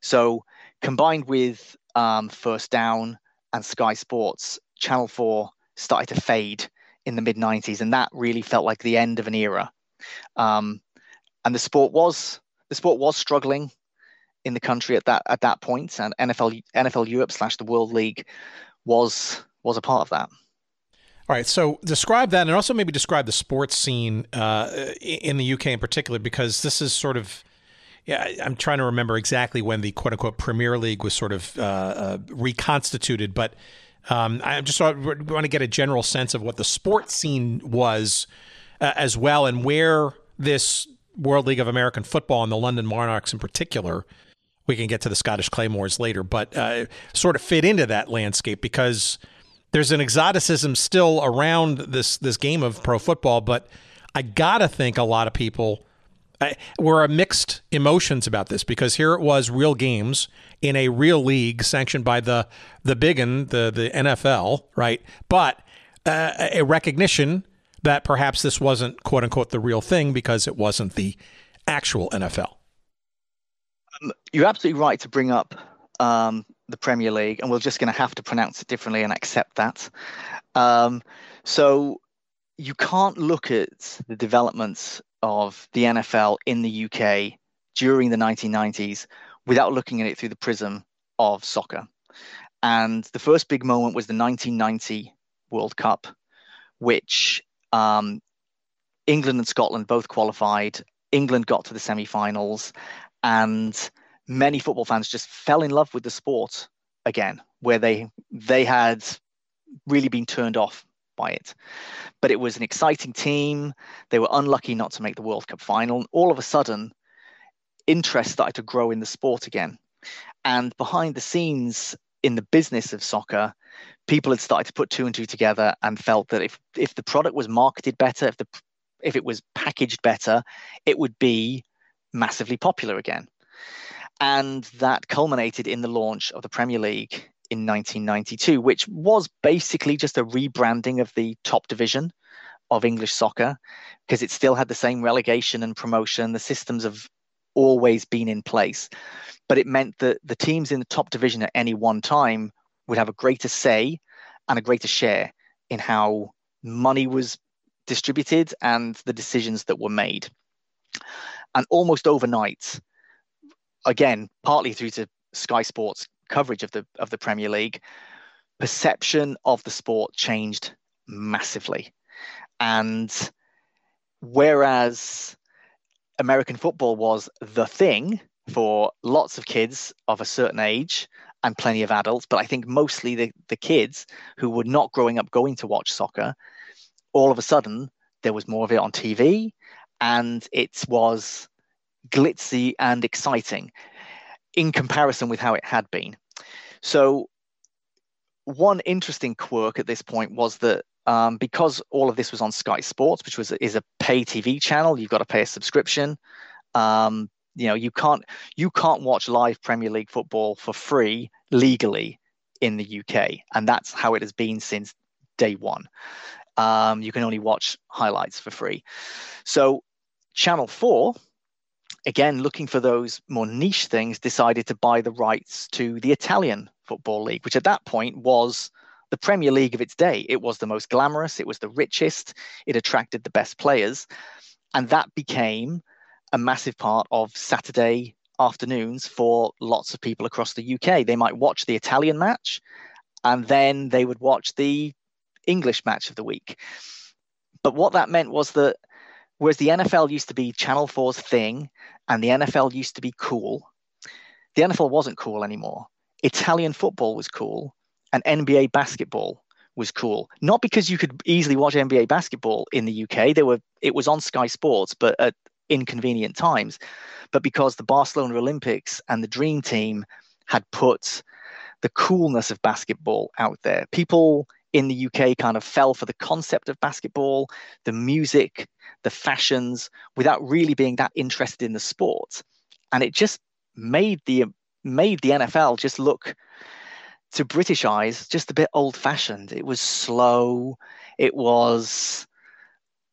So combined with um, First Down and Sky Sports, Channel 4 started to fade in the mid 90s, and that really felt like the end of an era. Um, and the sport was the sport was struggling in the country at that at that point, and NFL NFL Europe slash the World League was was a part of that. All right, so describe that, and also maybe describe the sports scene uh, in the UK in particular, because this is sort of. Yeah, I'm trying to remember exactly when the quote unquote Premier League was sort of uh, uh, reconstituted, but um, I just want to get a general sense of what the sports scene was uh, as well, and where this World League of American Football and the London Monarchs in particular. We can get to the Scottish Claymores later, but uh, sort of fit into that landscape because there's an exoticism still around this this game of pro football. But I gotta think a lot of people were a mixed emotions about this because here it was real games in a real league sanctioned by the the big the the NFL, right? But uh, a recognition that perhaps this wasn't quote unquote the real thing because it wasn't the actual NFL. Um, you're absolutely right to bring up um, the Premier League, and we're just going to have to pronounce it differently and accept that. Um, so you can't look at the developments of the NFL in the UK during the 1990s without looking at it through the prism of soccer. And the first big moment was the 1990 World Cup, which um, England and Scotland both qualified. England got to the semi-finals, and many football fans just fell in love with the sport again, where they they had really been turned off by it. But it was an exciting team. They were unlucky not to make the World Cup final. And all of a sudden, interest started to grow in the sport again. And behind the scenes in the business of soccer, people had started to put two and two together and felt that if if the product was marketed better, if the if it was packaged better, it would be massively popular again. And that culminated in the launch of the Premier League in 1992, which was basically just a rebranding of the top division of English soccer because it still had the same relegation and promotion. The systems have always been in place, but it meant that the teams in the top division at any one time would have a greater say and a greater share in how money was distributed and the decisions that were made. And almost overnight, again, partly through to Sky Sports coverage of the of the Premier League, perception of the sport changed massively. And whereas American football was the thing for lots of kids of a certain age and plenty of adults, but I think mostly the, the kids who were not growing up going to watch soccer, all of a sudden there was more of it on TV and it was glitzy and exciting in comparison with how it had been. So, one interesting quirk at this point was that um, because all of this was on Sky Sports, which was is a pay TV channel, you've got to pay a subscription. Um, you know, you can't you can't watch live Premier League football for free legally in the UK, and that's how it has been since day one. Um, you can only watch highlights for free. So, Channel Four again, looking for those more niche things, decided to buy the rights to the Italian Football League, which at that point was the Premier League of its day. It was the most glamorous, it was the richest, it attracted the best players. And that became a massive part of Saturday afternoons for lots of people across the UK. They might watch the Italian match and then they would watch the English match of the week. But what that meant was that Whereas the NFL used to be Channel 4's thing and the NFL used to be cool, the NFL wasn't cool anymore. Italian football was cool and NBA basketball was cool. Not because you could easily watch NBA basketball in the UK. There were it was on Sky Sports, but at inconvenient times, but because the Barcelona Olympics and the Dream Team had put the coolness of basketball out there. People in the UK kind of fell for the concept of basketball, the music, the fashions, without really being that interested in the sport. And it just made the made the NFL just look to British eyes just a bit old fashioned. It was slow. It was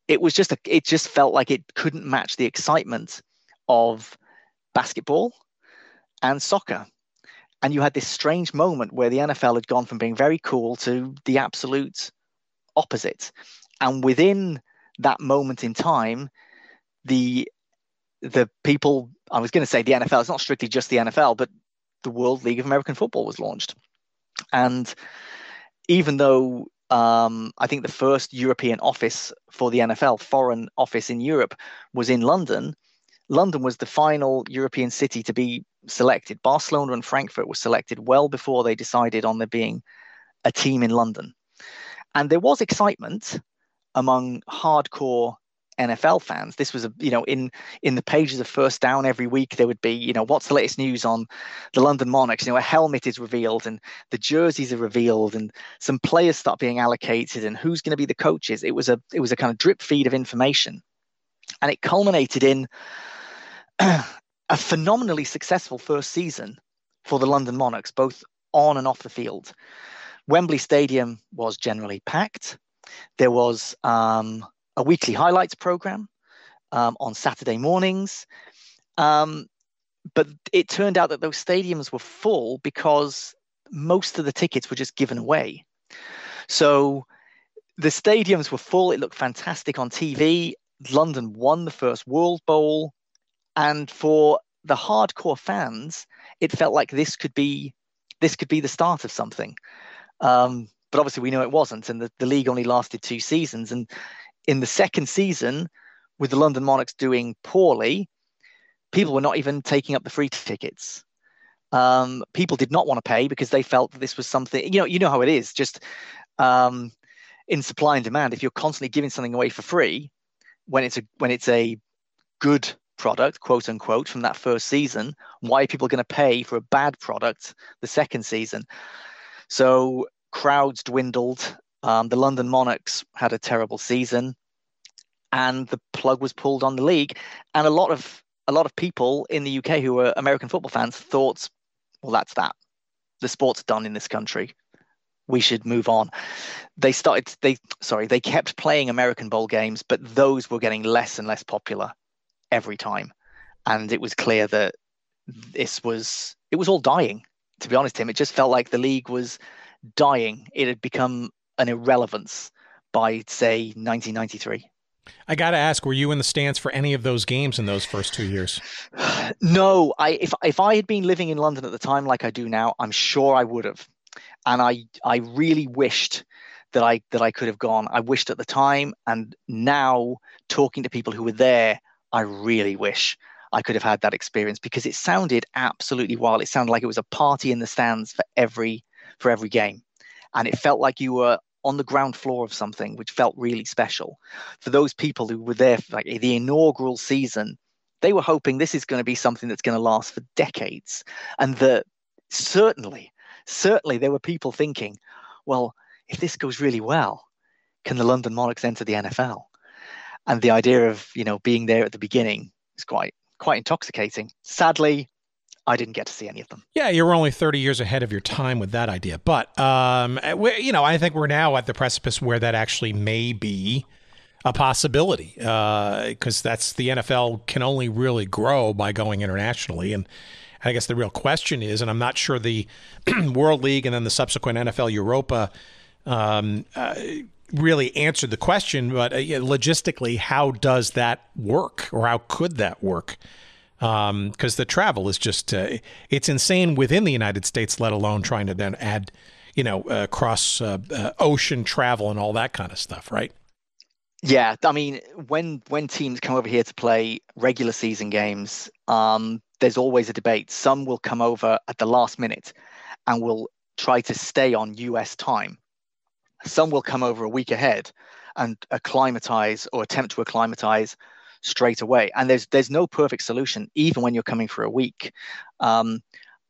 it was just a, it just felt like it couldn't match the excitement of basketball and soccer and you had this strange moment where the NFL had gone from being very cool to the absolute opposite. And within that moment in time, the the people I was going to say the NFL. It's not strictly just the NFL, but the World League of American Football was launched. And even though um, I think the first European office for the NFL, foreign office in Europe, was in London, London was the final European city to be selected. Barcelona and Frankfurt were selected well before they decided on there being a team in London. And there was excitement among hardcore NFL fans. This was a you know in in the pages of First Down every week there would be you know what's the latest news on the London Monarchs. You know a helmet is revealed and the jerseys are revealed and some players start being allocated and who's going to be the coaches. It was a it was a kind of drip feed of information, and it culminated in a phenomenally successful first season for the London Monarchs, both on and off the field. Wembley Stadium was generally packed. There was um, a weekly highlights program um, on Saturday mornings. Um, but it turned out that those stadiums were full because most of the tickets were just given away. So the stadiums were full. It looked fantastic on TV. London won the first World Bowl. And for the hardcore fans, it felt like this could be this could be the start of something. Um, but obviously, we know it wasn't, and the, the league only lasted two seasons. And in the second season, with the London Monarchs doing poorly, people were not even taking up the free tickets. Um, people did not want to pay because they felt that this was something. You know, you know how it is. Just um, in supply and demand, if you're constantly giving something away for free, when it's a when it's a good product, quote unquote, from that first season, why are people going to pay for a bad product the second season? So crowds dwindled. Um, the London Monarchs had a terrible season, and the plug was pulled on the league. And a lot of a lot of people in the UK who were American football fans thought, well, that's that. The sport's done in this country. We should move on. They started. They sorry. They kept playing American Bowl games, but those were getting less and less popular every time, and it was clear that this was it was all dying. To be honest, Tim, it just felt like the league was dying. It had become an irrelevance by say 1993. I got to ask, were you in the stands for any of those games in those first two years? no, I if if I had been living in London at the time like I do now, I'm sure I would have. And I I really wished that I that I could have gone. I wished at the time and now talking to people who were there, I really wish I could have had that experience because it sounded absolutely wild. It sounded like it was a party in the stands for every for every game, and it felt like you were on the ground floor of something, which felt really special. For those people who were there for like the inaugural season, they were hoping this is going to be something that's going to last for decades, and that certainly, certainly there were people thinking, well, if this goes really well, can the London Monarchs enter the NFL? and the idea of you know being there at the beginning is quite quite intoxicating. Sadly, I didn't get to see any of them. Yeah, you were only 30 years ahead of your time with that idea. But, um, you know, I think we're now at the precipice where that actually may be a possibility because uh, that's the NFL can only really grow by going internationally. And I guess the real question is, and I'm not sure the World League and then the subsequent NFL Europa um, uh, really answered the question, but uh, logistically, how does that work, or how could that work? Because um, the travel is just uh, it's insane within the United States, let alone trying to then add, you know, uh, cross uh, uh, ocean travel and all that kind of stuff, right? Yeah, I mean, when when teams come over here to play regular season games, um, there's always a debate. Some will come over at the last minute and will try to stay on US time. Some will come over a week ahead and acclimatize or attempt to acclimatize straight away. And there's there's no perfect solution, even when you're coming for a week. Um,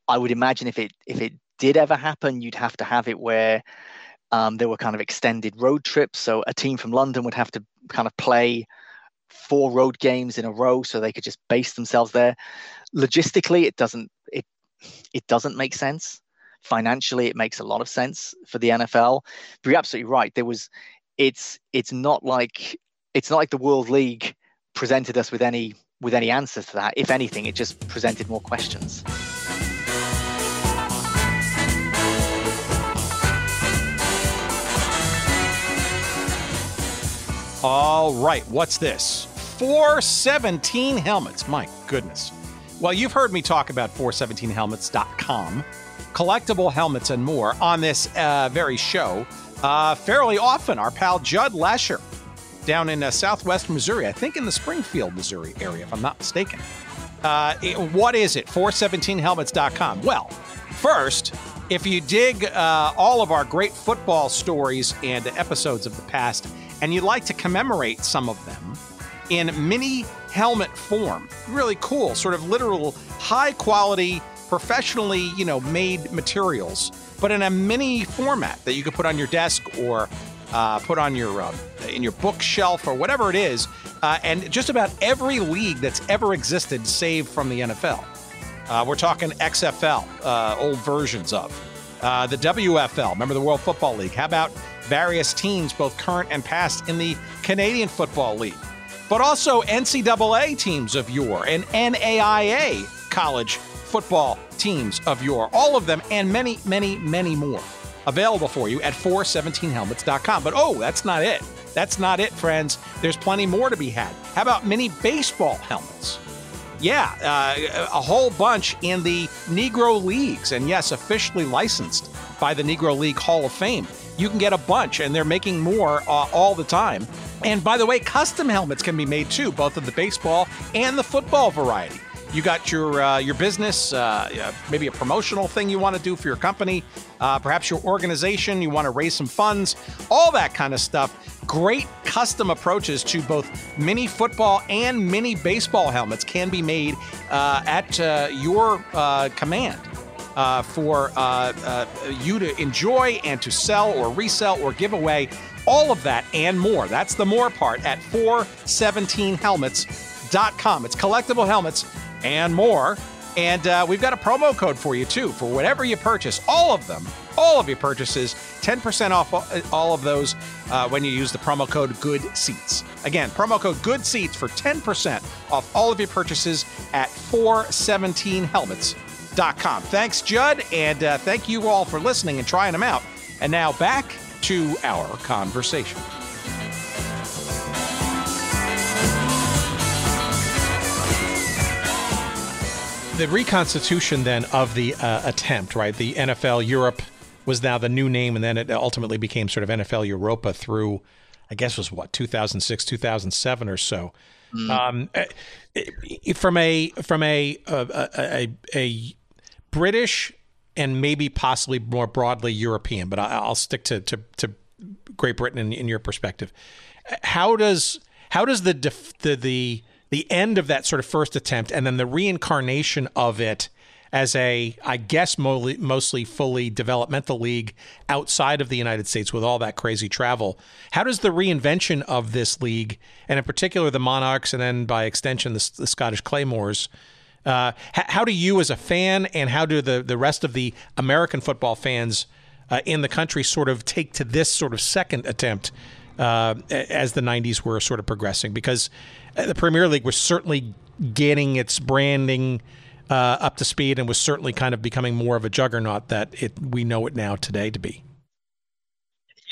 I would imagine if it if it did ever happen, you'd have to have it where um, there were kind of extended road trips. So a team from London would have to kind of play four road games in a row so they could just base themselves there. Logistically, it doesn't it it doesn't make sense. Financially, it makes a lot of sense for the NFL. But you're absolutely right. There was it's it's not like it's not like the World League presented us with any with any answers to that. If anything, it just presented more questions. All right, what's this? 417 helmets. My goodness. Well, you've heard me talk about 417helmets.com, collectible helmets and more on this uh, very show uh, fairly often. Our pal Judd Lesher down in uh, southwest Missouri, I think in the Springfield, Missouri area, if I'm not mistaken. Uh, it, what is it? 417helmets.com. Well, first, if you dig uh, all of our great football stories and episodes of the past, and you'd like to commemorate some of them in mini helmet form. Really cool, sort of literal high quality, professionally, you know, made materials, but in a mini format that you could put on your desk or uh, put on your uh, in your bookshelf or whatever it is. Uh, and just about every league that's ever existed, save from the NFL. Uh, we're talking XFL, uh, old versions of uh, the WFL. Remember the World Football League? How about various teams, both current and past, in the Canadian Football League, but also NCAA teams of yore and NAIA college football teams of yore, all of them, and many, many, many more available for you at 417helmets.com. But oh, that's not it. That's not it, friends. There's plenty more to be had. How about mini baseball helmets? Yeah, uh, a whole bunch in the Negro Leagues, and yes, officially licensed by the Negro League Hall of Fame you can get a bunch, and they're making more uh, all the time. And by the way, custom helmets can be made too, both of the baseball and the football variety. You got your uh, your business, uh, maybe a promotional thing you want to do for your company, uh, perhaps your organization. You want to raise some funds, all that kind of stuff. Great custom approaches to both mini football and mini baseball helmets can be made uh, at uh, your uh, command for you to enjoy and to sell or resell or give away. All of that and more. That's the more part at 417helmets.com. It's collectible helmets and more. And uh, we've got a promo code for you too for whatever you purchase, all of them, all of your purchases, 10% off all of those uh, when you use the promo code Good Seats. Again, promo code Good Seats for 10% off all of your purchases at 417helmets.com com. Thanks, Judd, and uh, thank you all for listening and trying them out. And now back to our conversation. The reconstitution then of the uh, attempt, right? The NFL Europe was now the new name, and then it ultimately became sort of NFL Europa through, I guess, was what 2006, 2007 or so. Mm. Um, eh, from a from a a, a, a British and maybe possibly more broadly European, but I'll stick to to, to Great Britain in, in, your perspective. How does how does the, the the the end of that sort of first attempt and then the reincarnation of it as a I guess mostly, fully developmental league outside of the United States with all that crazy travel. How does the reinvention of this league and in particular the Monarchs and then by extension the, the Scottish Claymores uh, how do you, as a fan, and how do the, the rest of the American football fans uh, in the country sort of take to this sort of second attempt uh, as the 90s were sort of progressing? Because the Premier League was certainly getting its branding uh, up to speed and was certainly kind of becoming more of a juggernaut that it we know it now today to be.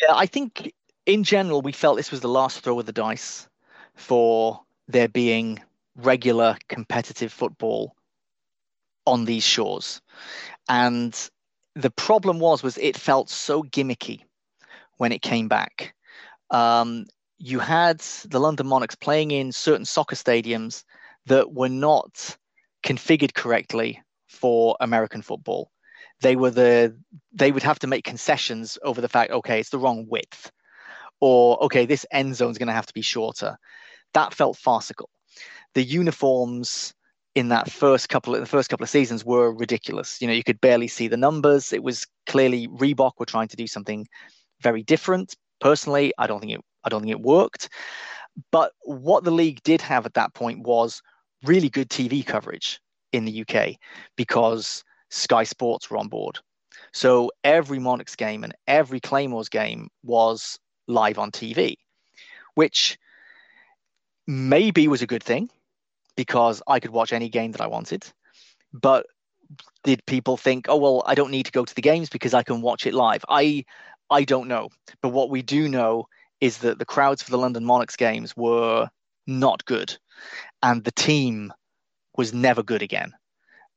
Yeah, I think in general we felt this was the last throw of the dice for there being regular competitive football on these shores. And the problem was was it felt so gimmicky when it came back. Um, you had the London Monarchs playing in certain soccer stadiums that were not configured correctly for American football. They were the they would have to make concessions over the fact, okay, it's the wrong width, or okay, this end zone is going to have to be shorter. That felt farcical. The uniforms in that first couple of the first couple of seasons were ridiculous. You know, you could barely see the numbers. It was clearly Reebok were trying to do something very different. Personally, I don't think it I don't think it worked. But what the league did have at that point was really good TV coverage in the UK because Sky Sports were on board. So every Monarchs game and every Claymores game was live on TV, which maybe was a good thing because I could watch any game that I wanted. But did people think, oh well, I don't need to go to the games because I can watch it live? I I don't know. But what we do know is that the crowds for the London Monarchs games were not good, and the team was never good again.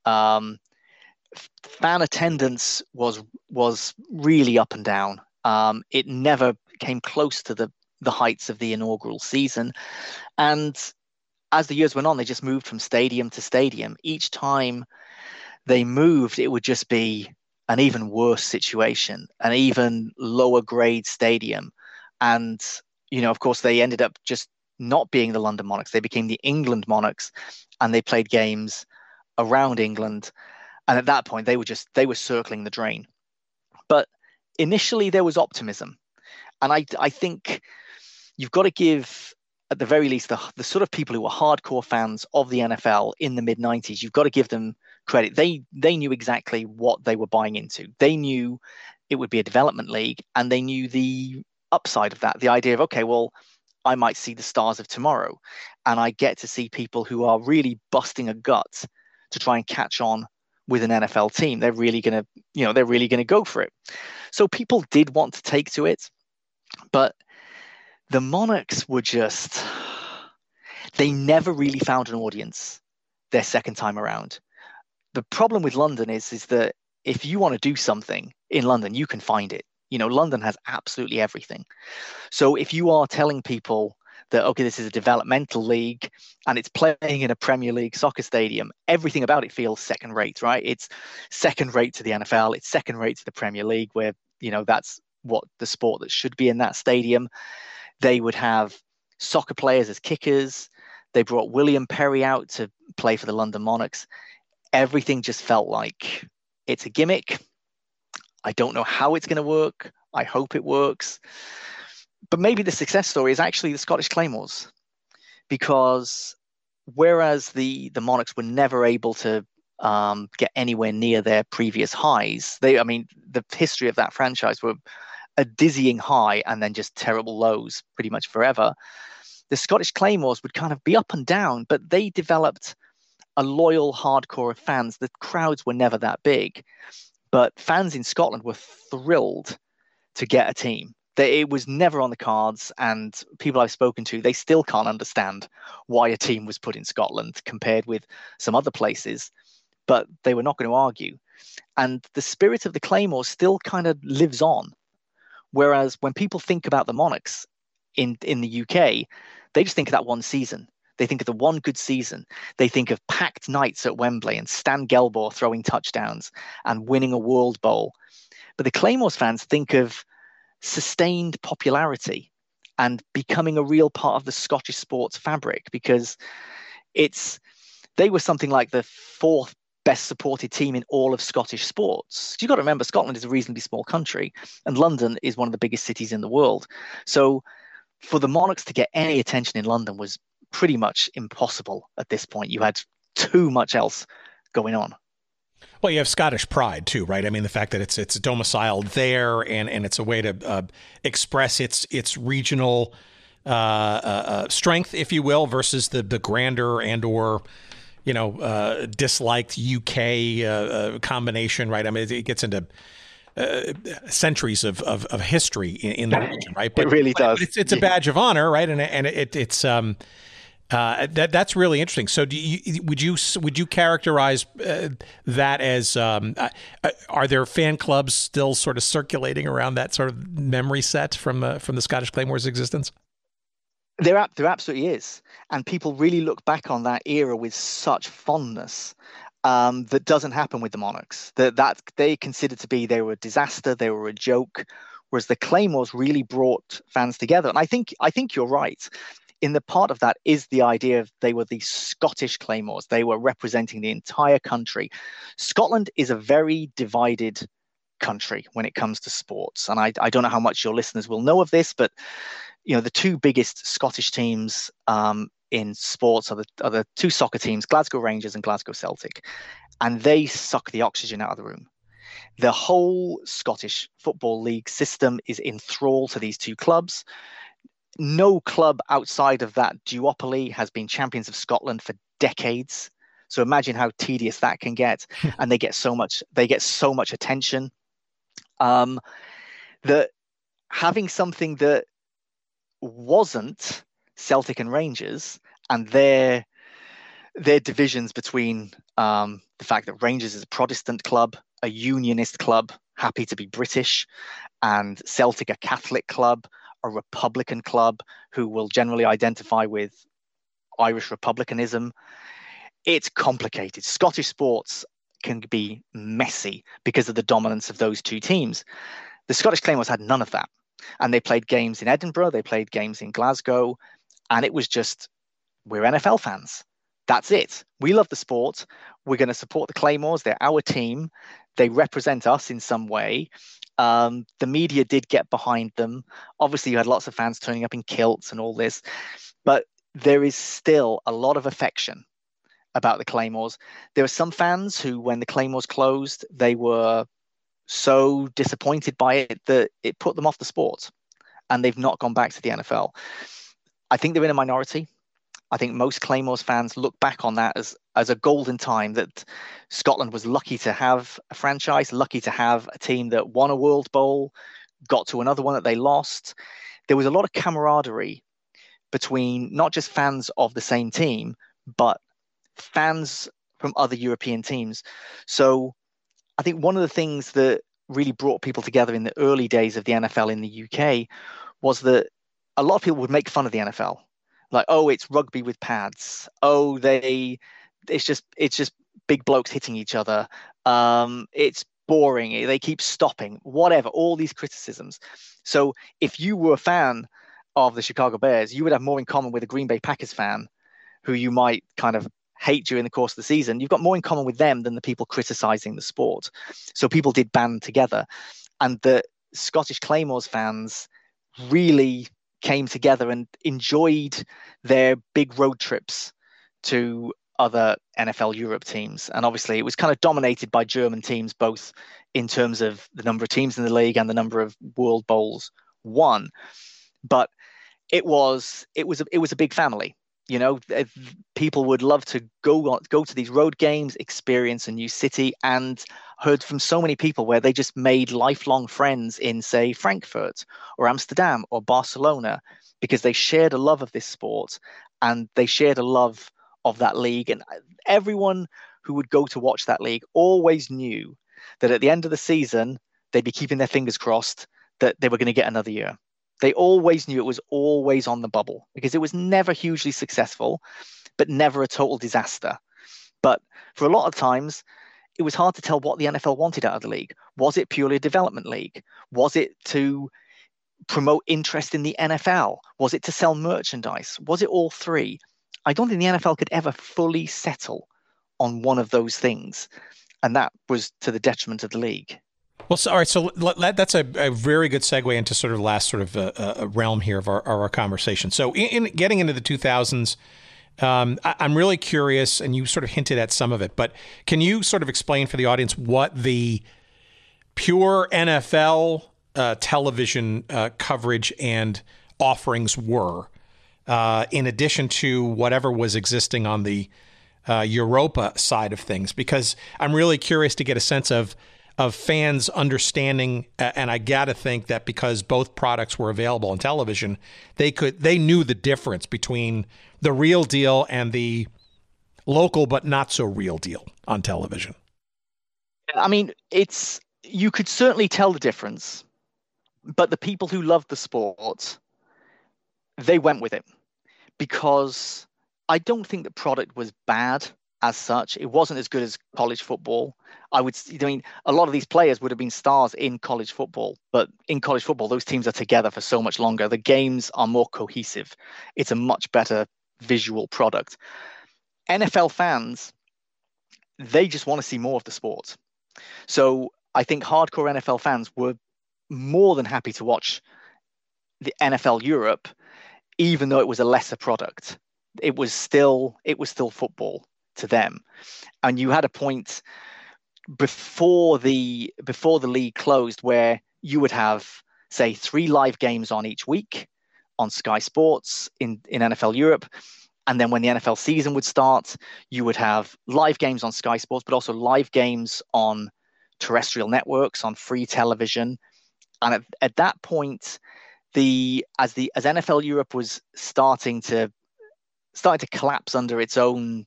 Um, fan attendance was was really up and down. Um, it never came close to the the heights of the inaugural season, and as the years went on, they just moved from stadium to stadium. Each time they moved, it would just be an even worse situation, an even lower grade stadium. And, you know, of course, they ended up just not being the London Monarchs. They became the England Monarchs and they played games around England. And at that point, they were just, they were circling the drain. But initially, there was optimism. And I, I think you've got to give at the very least, the, the sort of people who were hardcore fans of the NFL in the mid 90s, you've got to give them credit. They they knew exactly what they were buying into. They knew it would be a development league, and they knew the upside of that. The idea of okay, well, I might see the stars of tomorrow, and I get to see people who are really busting a gut to try and catch on with an NFL team. They're really going to, you know, they're really going to go for it. So people did want to take to it, but the Monarchs were just, they never really found an audience their second time around. The problem with London is, is that if you want to do something in London, you can find it. You know, London has absolutely everything. So if you are telling people that, okay, this is a developmental league and it's playing in a Premier League soccer stadium, everything about it feels second rate, right? It's second rate to the NFL, it's second rate to the Premier League, where, you know, that's what the sport that should be in that stadium. They would have soccer players as kickers. They brought William Perry out to play for the London Monarchs. Everything just felt like it's a gimmick. I don't know how it's going to work. I hope it works. But maybe the success story is actually the Scottish Claymores, because whereas the the Monarchs were never able to um, get anywhere near their previous highs, they I mean the history of that franchise were a dizzying high and then just terrible lows pretty much forever. The Scottish Claymores would kind of be up and down, but they developed a loyal hardcore of fans. The crowds were never that big, but fans in Scotland were thrilled to get a team. It was never on the cards, and people I've spoken to, they still can't understand why a team was put in Scotland compared with some other places, but they were not going to argue. And the spirit of the Claymores still kind of lives on Whereas when people think about the Monarchs in, in the UK, they just think of that one season. They think of the one good season. They think of packed nights at Wembley and Stan Gelbaugh throwing touchdowns and winning a World Bowl. But the Claymores fans think of sustained popularity and becoming a real part of the Scottish sports fabric because it's they were something like the fourth best supported team in all of Scottish sports. You've got to remember, Scotland is a reasonably small country, and London is one of the biggest cities in the world. So, for the Monarchs to get any attention in London was pretty much impossible at this point. You had too much else going on. Well, you have Scottish pride too, right? I mean, the fact that it's it's domiciled there, and and it's a way to uh, express its its regional uh, uh, uh strength, if you will, versus the the grander and or you know, uh, disliked UK uh, uh, combination, right? I mean, it gets into uh, centuries of, of, of, history in, in the region, right? But, it really does. It's, it's a badge of honor, right? And and it, it's um, uh, that that's really interesting. So, do you would you would you characterize uh, that as um, uh, are there fan clubs still sort of circulating around that sort of memory set from uh, from the Scottish Claymore's existence? There, there absolutely is, and people really look back on that era with such fondness. Um, that doesn't happen with the Monarchs. That that they considered to be they were a disaster, they were a joke, whereas the Claymores really brought fans together. And I think I think you're right. In the part of that is the idea of they were the Scottish Claymores. They were representing the entire country. Scotland is a very divided country when it comes to sports, and I, I don't know how much your listeners will know of this, but you know the two biggest Scottish teams um, in sports are the, are the two soccer teams, Glasgow Rangers and Glasgow Celtic, and they suck the oxygen out of the room. The whole Scottish Football League system is in thrall to these two clubs. No club outside of that duopoly has been champions of Scotland for decades. So imagine how tedious that can get, and they get so much they get so much attention. Um, that having something that wasn't Celtic and Rangers and their their divisions between um, the fact that Rangers is a Protestant club, a Unionist club, happy to be British, and Celtic a Catholic club, a Republican club who will generally identify with Irish republicanism. It's complicated. Scottish sports can be messy because of the dominance of those two teams. The Scottish Claymores had none of that. And they played games in Edinburgh, they played games in Glasgow, and it was just, we're NFL fans. That's it. We love the sport. We're going to support the Claymores. They're our team. They represent us in some way. Um, the media did get behind them. Obviously, you had lots of fans turning up in kilts and all this, but there is still a lot of affection about the Claymores. There are some fans who, when the Claymores closed, they were so disappointed by it that it put them off the sport and they've not gone back to the NFL. I think they're in a minority. I think most Claymores fans look back on that as as a golden time that Scotland was lucky to have a franchise, lucky to have a team that won a World Bowl, got to another one that they lost. There was a lot of camaraderie between not just fans of the same team, but fans from other European teams. So I think one of the things that really brought people together in the early days of the NFL in the UK was that a lot of people would make fun of the NFL. Like, oh, it's rugby with pads. Oh, they it's just it's just big blokes hitting each other. Um, it's boring. They keep stopping. Whatever. All these criticisms. So if you were a fan of the Chicago Bears, you would have more in common with a Green Bay Packers fan, who you might kind of hate during the course of the season, you've got more in common with them than the people criticizing the sport. So people did band together. And the Scottish Claymores fans really came together and enjoyed their big road trips to other NFL Europe teams. And obviously, it was kind of dominated by German teams, both in terms of the number of teams in the league and the number of World Bowls won. But it was it was a, it was a big family you know people would love to go go to these road games experience a new city and heard from so many people where they just made lifelong friends in say frankfurt or amsterdam or barcelona because they shared a love of this sport and they shared a love of that league. And everyone who would go to watch that league always knew that at the end of the season they'd be keeping their fingers crossed that they were going to get another year they always knew it was always on the bubble because it was never hugely successful, but never a total disaster. But for a lot of times, it was hard to tell what the NFL wanted out of the league. Was it purely a development league? Was it to promote interest in the NFL? Was it to sell merchandise? Was it all three? I don't think the NFL could ever fully settle on one of those things. And that was to the detriment of the league. Well, so, all right. So that's a, a, very good segue into sort of the last sort of uh, uh, realm here of our, our conversation. So, in, in, getting into the 2000s, um, I, am really curious, and you sort of hinted at some of it, but can you sort of explain for the audience what the pure NFL uh, television uh, coverage and offerings were, uh, in addition to whatever was existing on the uh, Europa side of things? Because I'm really curious to get a sense of of fans understanding and I got to think that because both products were available on television they could they knew the difference between the real deal and the local but not so real deal on television. I mean it's you could certainly tell the difference but the people who loved the sport they went with it because I don't think the product was bad as such. It wasn't as good as college football. I would, I mean, a lot of these players would have been stars in college football, but in college football, those teams are together for so much longer. The games are more cohesive. It's a much better visual product. NFL fans, they just want to see more of the sport. So I think hardcore NFL fans were more than happy to watch the NFL Europe, even though it was a lesser product. It was still it was still football to them, and you had a point before the before the league closed where you would have say three live games on each week on Sky Sports in in NFL Europe. And then when the NFL season would start, you would have live games on Sky Sports, but also live games on terrestrial networks, on free television. And at, at that point, the as the as NFL Europe was starting to starting to collapse under its own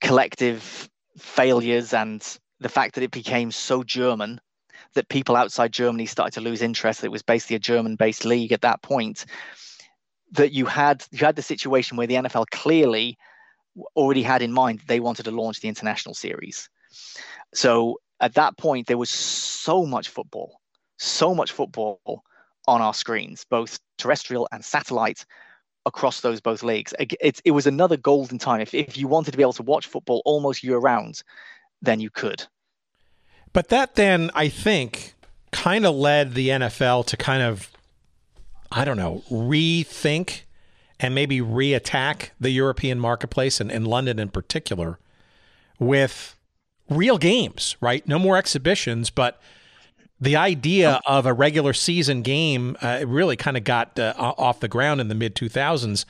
collective failures and the fact that it became so German that people outside Germany started to lose interest. It was basically a German-based league at that point. That you had you had the situation where the NFL clearly already had in mind they wanted to launch the international series. So at that point, there was so much football, so much football on our screens, both terrestrial and satellite, across those both leagues. It, it was another golden time. If, if you wanted to be able to watch football almost year round, then you could. But that then, I think, kind of led the NFL to kind of, I don't know, rethink and maybe reattack the European marketplace and in London in particular with real games, right? No more exhibitions, but the idea of a regular season game uh, really kind of got uh, off the ground in the mid 2000s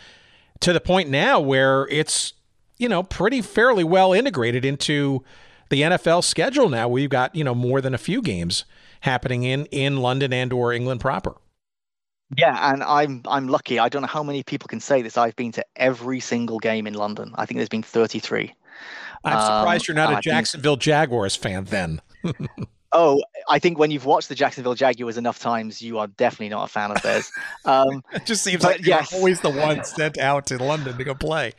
to the point now where it's you know pretty fairly well integrated into the NFL schedule now we've got you know more than a few games happening in in London and or England proper. Yeah, and I'm I'm lucky. I don't know how many people can say this. I've been to every single game in London. I think there's been 33. I'm surprised um, you're not a Jacksonville Jaguars fan then. Oh, I think when you've watched the Jacksonville Jaguars enough times, you are definitely not a fan of theirs. Um, it just seems like you're always the one sent out to London to go play.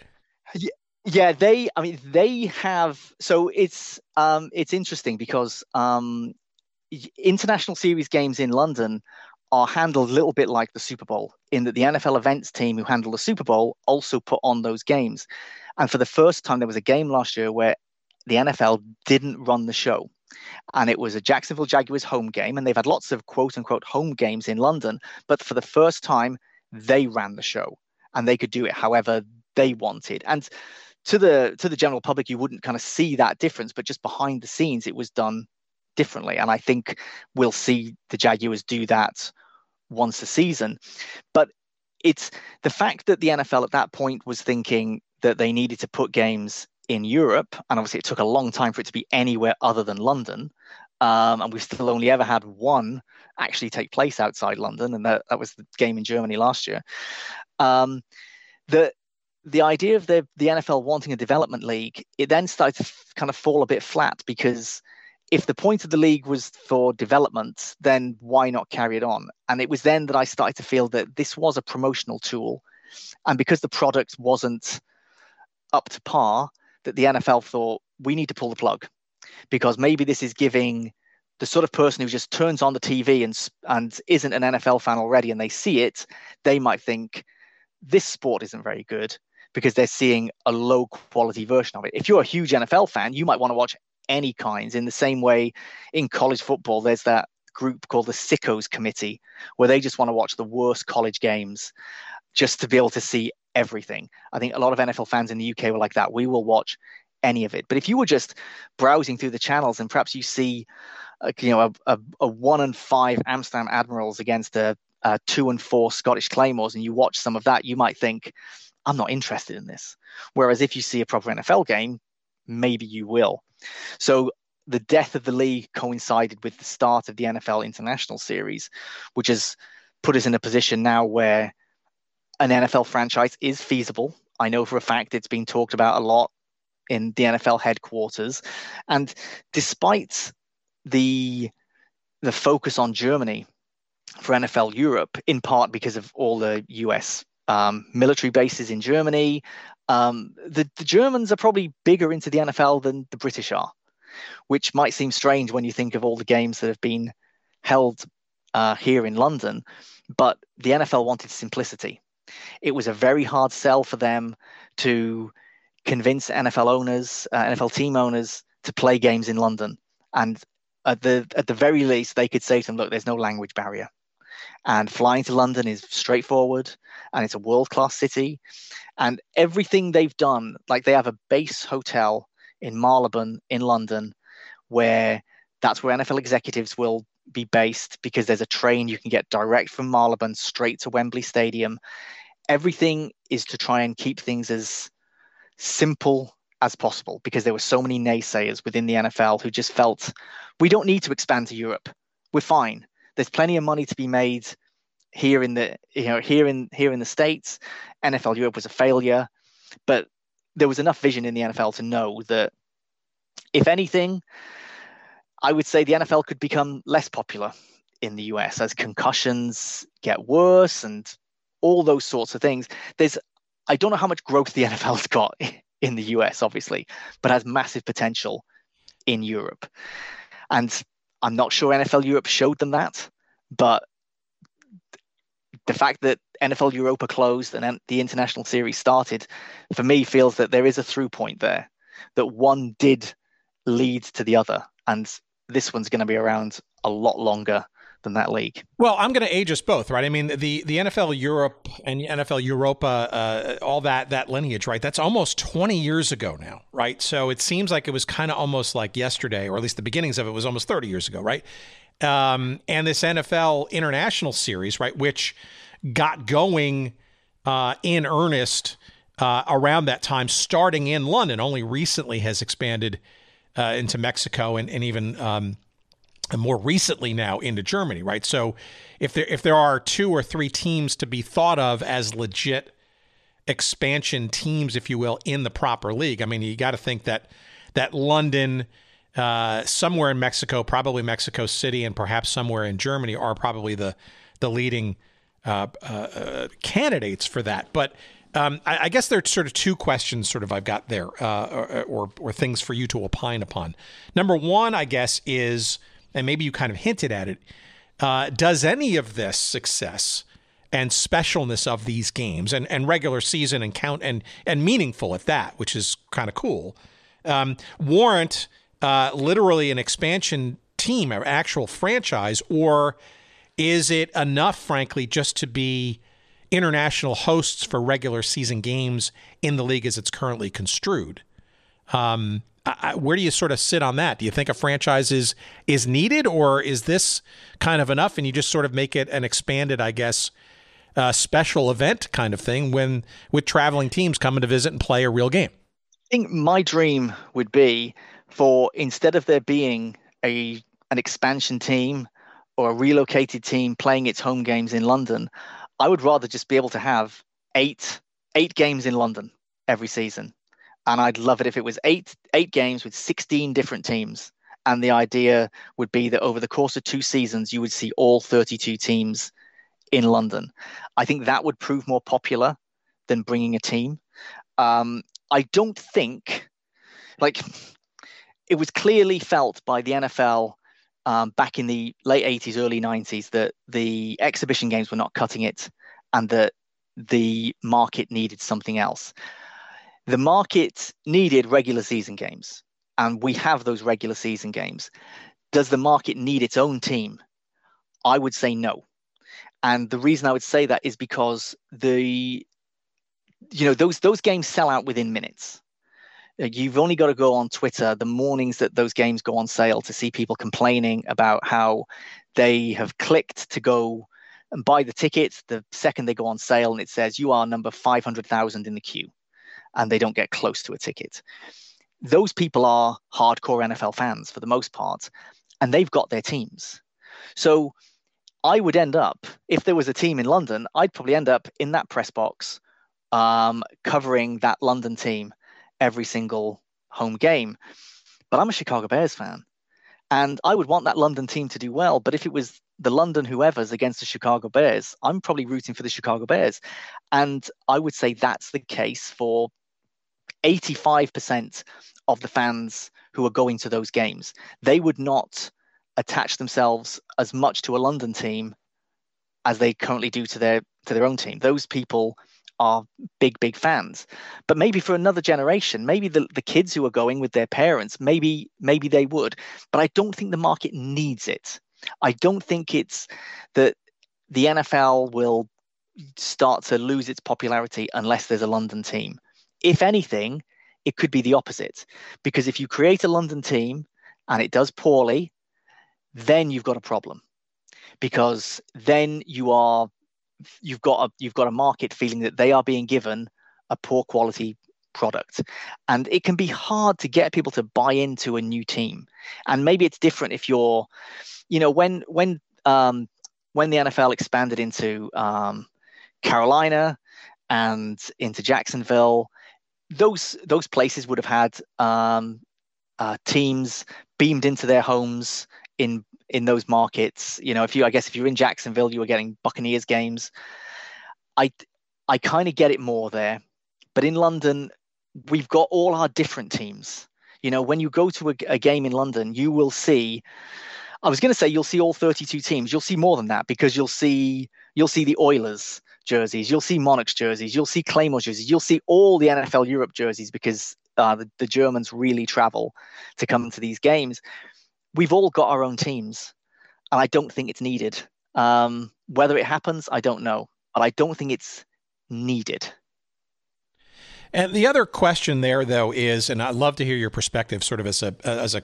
Yeah, yeah, they. I mean, they have. So it's um, it's interesting because um, international series games in London are handled a little bit like the Super Bowl, in that the NFL events team who handle the Super Bowl also put on those games. And for the first time, there was a game last year where the NFL didn't run the show and it was a Jacksonville Jaguars home game. And they've had lots of quote unquote home games in London, but for the first time, they ran the show and they could do it however they wanted. And to the to the general public, you wouldn't kind of see that difference, but just behind the scenes, it was done differently. And I think we'll see the Jaguars do that once a season. But it's the fact that the NFL at that point was thinking that they needed to put games in Europe, and obviously it took a long time for it to be anywhere other than London. Um, and we've still only ever had one actually take place outside London, and that, that was the game in Germany last year. Um, the the idea of the the NFL wanting a development league, it then started to kind of fall a bit flat because if the point of the league was for development, then why not carry it on? And it was then that I started to feel that this was a promotional tool, and because the product wasn't up to par, that the NFL thought we need to pull the plug because maybe this is giving the sort of person who just turns on the TV and and isn't an NFL fan already and they see it, they might think this sport isn't very good because they're seeing a low quality version of it. If you're a huge NFL fan, you might want to watch any kinds in the same way in college football there's that group called the sickos committee where they just want to watch the worst college games just to be able to see everything. I think a lot of NFL fans in the UK were like that. We will watch any of it. But if you were just browsing through the channels and perhaps you see, uh, you know, a, a, a, one and five Amsterdam Admirals against a, a two and four Scottish Claymores, and you watch some of that, you might think, I'm not interested in this. Whereas if you see a proper NFL game, maybe you will. So the death of the league coincided with the start of the NFL International Series, which has put us in a position now where an NFL franchise is feasible. I know for a fact it's been talked about a lot in the NFL headquarters. And despite the the focus on Germany for NFL Europe, in part because of all the US um, military bases in Germany. Um, the, the Germans are probably bigger into the NFL than the British are, which might seem strange when you think of all the games that have been held uh, here in London. But the NFL wanted simplicity. It was a very hard sell for them to convince NFL owners, uh, NFL team owners, to play games in London. And at the at the very least, they could say to them, "Look, there's no language barrier, and flying to London is straightforward, and it's a world class city, and everything they've done, like they have a base hotel in Marylebone in London, where that's where NFL executives will be based because there's a train you can get direct from Marylebone straight to Wembley Stadium. Everything is to try and keep things as simple as possible because there were so many naysayers within the NFL who just felt we don't need to expand to Europe. We're fine. There's plenty of money to be made here in the you know here in here in the states. NFL Europe was a failure, but there was enough vision in the NFL to know that if anything, I would say the NFL could become less popular in the US as concussions get worse and all those sorts of things. There's I don't know how much growth the NFL's got in the US, obviously, but has massive potential in Europe. And I'm not sure NFL Europe showed them that, but the fact that NFL Europa closed and the international series started, for me, feels that there is a through point there, that one did lead to the other. And this one's going to be around a lot longer than that league. Well, I'm going to age us both, right? I mean, the the NFL Europe and NFL Europa, uh, all that that lineage, right? That's almost 20 years ago now, right? So it seems like it was kind of almost like yesterday, or at least the beginnings of it was almost 30 years ago, right? Um, and this NFL International Series, right, which got going uh, in earnest uh, around that time, starting in London, only recently has expanded uh, into Mexico and, and even um, more recently now into Germany, right? So if there if there are two or three teams to be thought of as legit expansion teams, if you will, in the proper league, I mean, you got to think that that London, uh, somewhere in Mexico, probably Mexico City, and perhaps somewhere in Germany are probably the the leading uh, uh, candidates for that. But um, I, I, guess there are sort of two questions, sort of I've got there, uh, or, or, or things for you to opine upon. Number one, I guess, is, and maybe you kind of hinted at it. Uh, does any of this success and specialness of these games and, and regular season and count and and meaningful at that, which is kind of cool, um, warrant uh, literally an expansion team, an actual franchise, or is it enough, frankly, just to be international hosts for regular season games in the league as it's currently construed. Um, I, where do you sort of sit on that? Do you think a franchise is is needed, or is this kind of enough, and you just sort of make it an expanded, I guess, uh, special event kind of thing when with traveling teams coming to visit and play a real game? I think my dream would be for instead of there being a an expansion team or a relocated team playing its home games in London, I would rather just be able to have eight eight games in London every season, and I'd love it if it was eight eight games with 16 different teams. And the idea would be that over the course of two seasons, you would see all 32 teams in London. I think that would prove more popular than bringing a team. Um, I don't think, like, it was clearly felt by the NFL um, back in the late 80s, early 90s that the exhibition games were not cutting it and that the market needed something else. The market needed regular season games, and we have those regular season games. Does the market need its own team? I would say no. And the reason I would say that is because the you know those those games sell out within minutes uh, you've only got to go on Twitter the mornings that those games go on sale to see people complaining about how they have clicked to go and buy the tickets the second they go on sale and it says you are number 500,000 in the queue and they don't get close to a ticket. Those people are hardcore NFL fans for the most part and they've got their teams. So I would end up, if there was a team in London, I'd probably end up in that press box um, covering that London team every single home game. But I'm a Chicago Bears fan. And I would want that London team to do well. But if it was the London whoever's against the Chicago Bears, I'm probably rooting for the Chicago Bears. And I would say that's the case for 85% of the fans who are going to those games. They would not attach themselves as much to a London team as they currently do to their to their own team. Those people are big, big fans. But maybe for another generation, maybe the, the kids who are going with their parents, maybe maybe they would. But I don't think the market needs it. I don't think it's that the NFL will start to lose its popularity unless there's a London team. If anything, it could be the opposite. Because if you create a London team and it does poorly, then you've got a problem. Because then you are you've got a you've got a market feeling that they are being given a poor quality product and it can be hard to get people to buy into a new team and maybe it's different if you're you know when when um when the NFL expanded into um, Carolina and into Jacksonville those those places would have had um, uh, teams beamed into their homes in in those markets. You know, if you I guess if you're in Jacksonville, you were getting Buccaneers games. I I kind of get it more there, but in London, we've got all our different teams. You know, when you go to a, a game in London, you will see. I was going to say you'll see all 32 teams. You'll see more than that because you'll see you'll see the Oilers jerseys, you'll see Monarchs jerseys, you'll see Claymore jerseys, you'll see all the NFL Europe jerseys because uh, the, the Germans really travel to come to these games we've all got our own teams, and I don't think it's needed. Um, whether it happens, I don't know, but I don't think it's needed. And the other question there, though, is, and I'd love to hear your perspective, sort of as a as a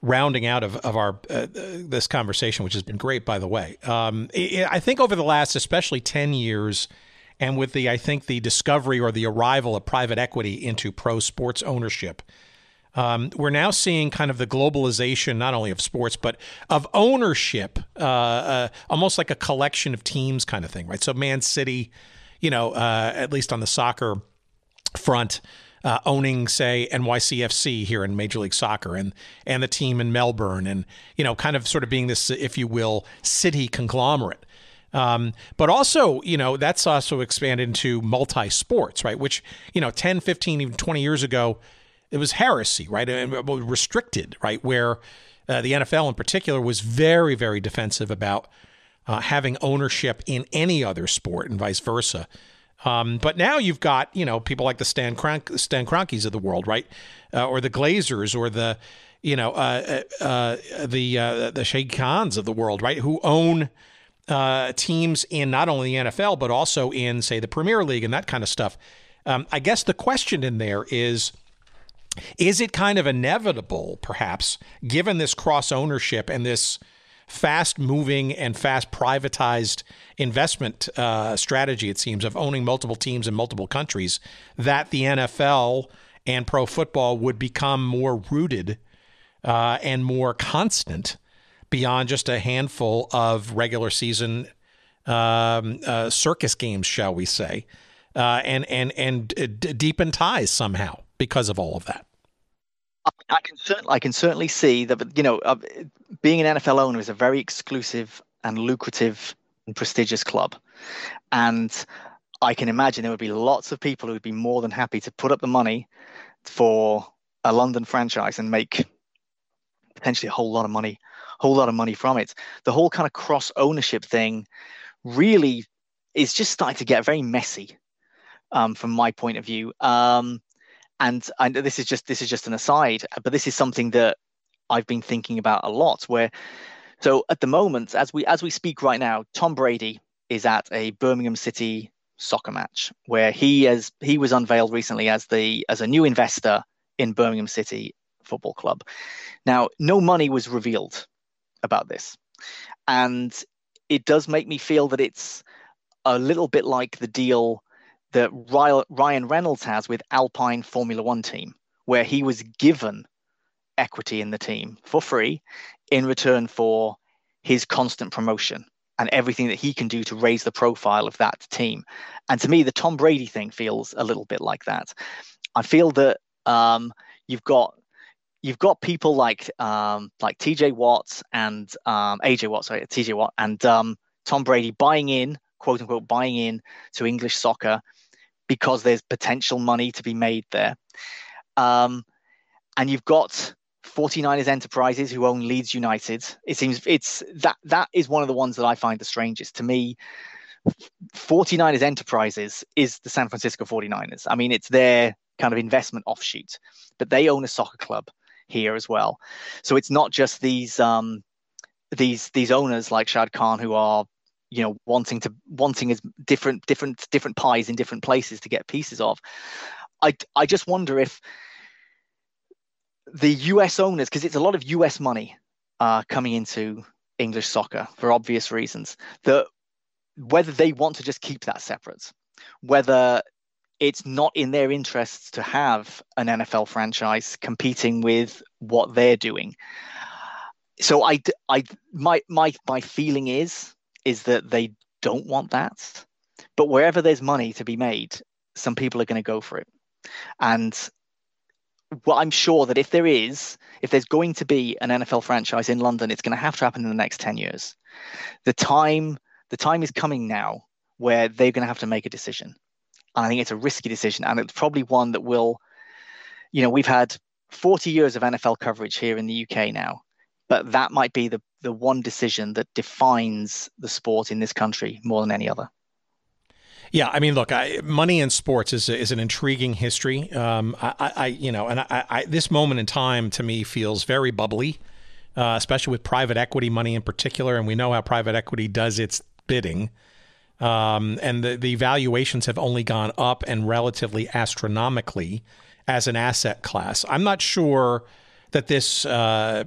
rounding out of of our uh, this conversation, which has been great, by the way. Um, I think over the last, especially ten years, and with the I think the discovery or the arrival of private equity into pro sports ownership, um, we're now seeing kind of the globalization, not only of sports, but of ownership, uh, uh, almost like a collection of teams kind of thing, right? So, Man City, you know, uh, at least on the soccer front, uh, owning, say, NYCFC here in Major League Soccer, and and the team in Melbourne, and you know, kind of sort of being this, if you will, city conglomerate. Um, but also, you know, that's also expanded into multi sports, right? Which, you know, 10, 15, even 20 years ago, it was heresy, right? And restricted, right? Where uh, the NFL in particular was very, very defensive about uh, having ownership in any other sport and vice versa. Um, but now you've got you know people like the Stan Kronk, Stan Kroenkes of the world, right, uh, or the Glazers, or the you know uh, uh, uh the uh, the Sheikh Khans of the world, right, who own teams in not only the NFL but also in say the Premier League and that kind of stuff. Um, I guess the question in there is is it kind of inevitable, perhaps, given this cross ownership and this fast moving and fast privatized investment uh, strategy, it seems, of owning multiple teams in multiple countries, that the NFL and pro football would become more rooted uh, and more constant beyond just a handful of regular season um, uh, circus games, shall we say, uh, and and and uh, deepen ties somehow because of all of that? I can certainly I can certainly see that you know uh, being an NFL owner is a very exclusive and lucrative and prestigious club, and I can imagine there would be lots of people who would be more than happy to put up the money for a London franchise and make potentially a whole lot of money, whole lot of money from it. The whole kind of cross ownership thing really is just starting to get very messy um, from my point of view. Um, and I, this is just this is just an aside, but this is something that I've been thinking about a lot. Where so at the moment, as we as we speak right now, Tom Brady is at a Birmingham City soccer match where he as he was unveiled recently as the as a new investor in Birmingham City Football Club. Now, no money was revealed about this, and it does make me feel that it's a little bit like the deal that Ryan Reynolds has with Alpine Formula One team, where he was given equity in the team for free in return for his constant promotion and everything that he can do to raise the profile of that team. And to me, the Tom Brady thing feels a little bit like that. I feel that um, you've got you've got people like um, like TJ Watts and um, AJ Watt, sorry, TJ Watt and um, Tom Brady buying in, quote unquote, buying in to English soccer because there's potential money to be made there. Um, and you've got 49ers Enterprises who own Leeds United. It seems it's that that is one of the ones that I find the strangest to me. 49ers Enterprises is the San Francisco 49ers. I mean, it's their kind of investment offshoot, but they own a soccer club here as well. So it's not just these um, these these owners like Shad Khan who are you know wanting to wanting as different different different pies in different places to get pieces of. I I just wonder if the US owners, because it's a lot of US money uh, coming into English soccer for obvious reasons, that whether they want to just keep that separate, whether it's not in their interests to have an NFL franchise competing with what they're doing. So I, I, my, my, my feeling is, is that they don't want that, but wherever there's money to be made, some people are going to go for it. And well, I'm sure that if there is, if there's going to be an NFL franchise in London, it's going to have to happen in the next 10 years. The time, the time is coming now where they're going to have to make a decision. And I think it's a risky decision. And it's probably one that will, you know, we've had 40 years of NFL coverage here in the UK now, but that might be the, the one decision that defines the sport in this country more than any other. Yeah, I mean, look, I, money in sports is is an intriguing history. Um, I, I, you know, and I, I, this moment in time to me feels very bubbly, uh, especially with private equity money in particular, and we know how private equity does its bidding. Um, and the, the valuations have only gone up and relatively astronomically as an asset class. I'm not sure that this uh,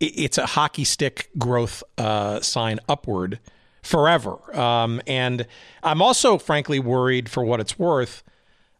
it's a hockey stick growth uh, sign upward forever. Um, and I'm also, frankly, worried for what it's worth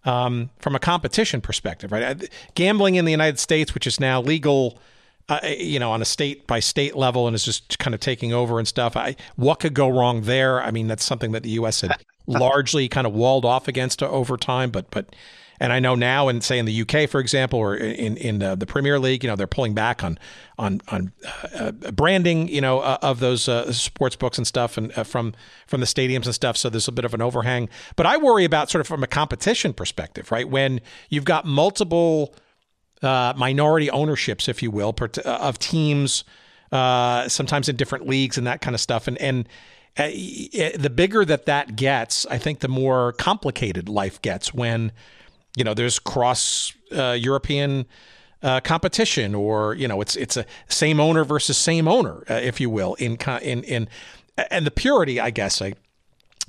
um, from a competition perspective. Right, gambling in the United States, which is now legal. Uh, you know, on a state by state level, and is just kind of taking over and stuff. I, what could go wrong there? I mean, that's something that the U.S. had largely kind of walled off against over time. But but and I know now, and say in the UK, for example, or in in uh, the Premier League, you know, they're pulling back on on on uh, branding, you know, uh, of those uh, sports books and stuff, and uh, from from the stadiums and stuff. So there's a bit of an overhang. But I worry about sort of from a competition perspective, right? When you've got multiple uh, minority ownerships, if you will, of teams, sometimes in different leagues and that kind of stuff, and and uh, the bigger that that gets, I think the more complicated life gets when you know, there's cross uh, European uh, competition, or you know, it's it's a same owner versus same owner, uh, if you will, in in in and the purity, I guess. I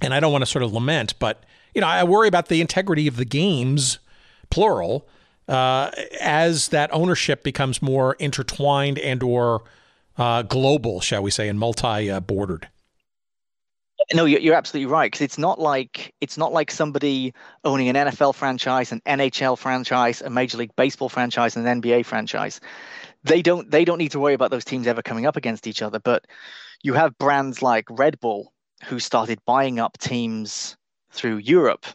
and I don't want to sort of lament, but you know, I worry about the integrity of the games, plural, uh, as that ownership becomes more intertwined and or uh, global, shall we say, and multi-bordered. No, you're absolutely right because it's not like it's not like somebody owning an NFL franchise, an NHL franchise, a Major League Baseball franchise, an NBA franchise. They don't they don't need to worry about those teams ever coming up against each other. But you have brands like Red Bull who started buying up teams through Europe,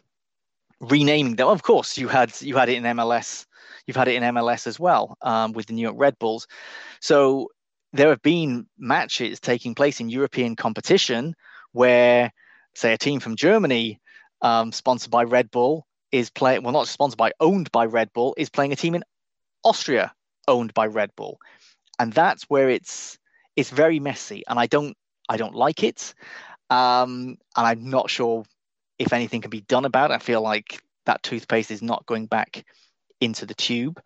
renaming them. Of course, you had you had it in MLS. You've had it in MLS as well um, with the New York Red Bulls. So there have been matches taking place in European competition where, say, a team from Germany, um, sponsored by Red Bull, is playing, well, not sponsored by, owned by Red Bull, is playing a team in Austria owned by Red Bull. And that's where it's it's very messy and I don't I don't like it. Um, and I'm not sure if anything can be done about it. I feel like that toothpaste is not going back into the tube.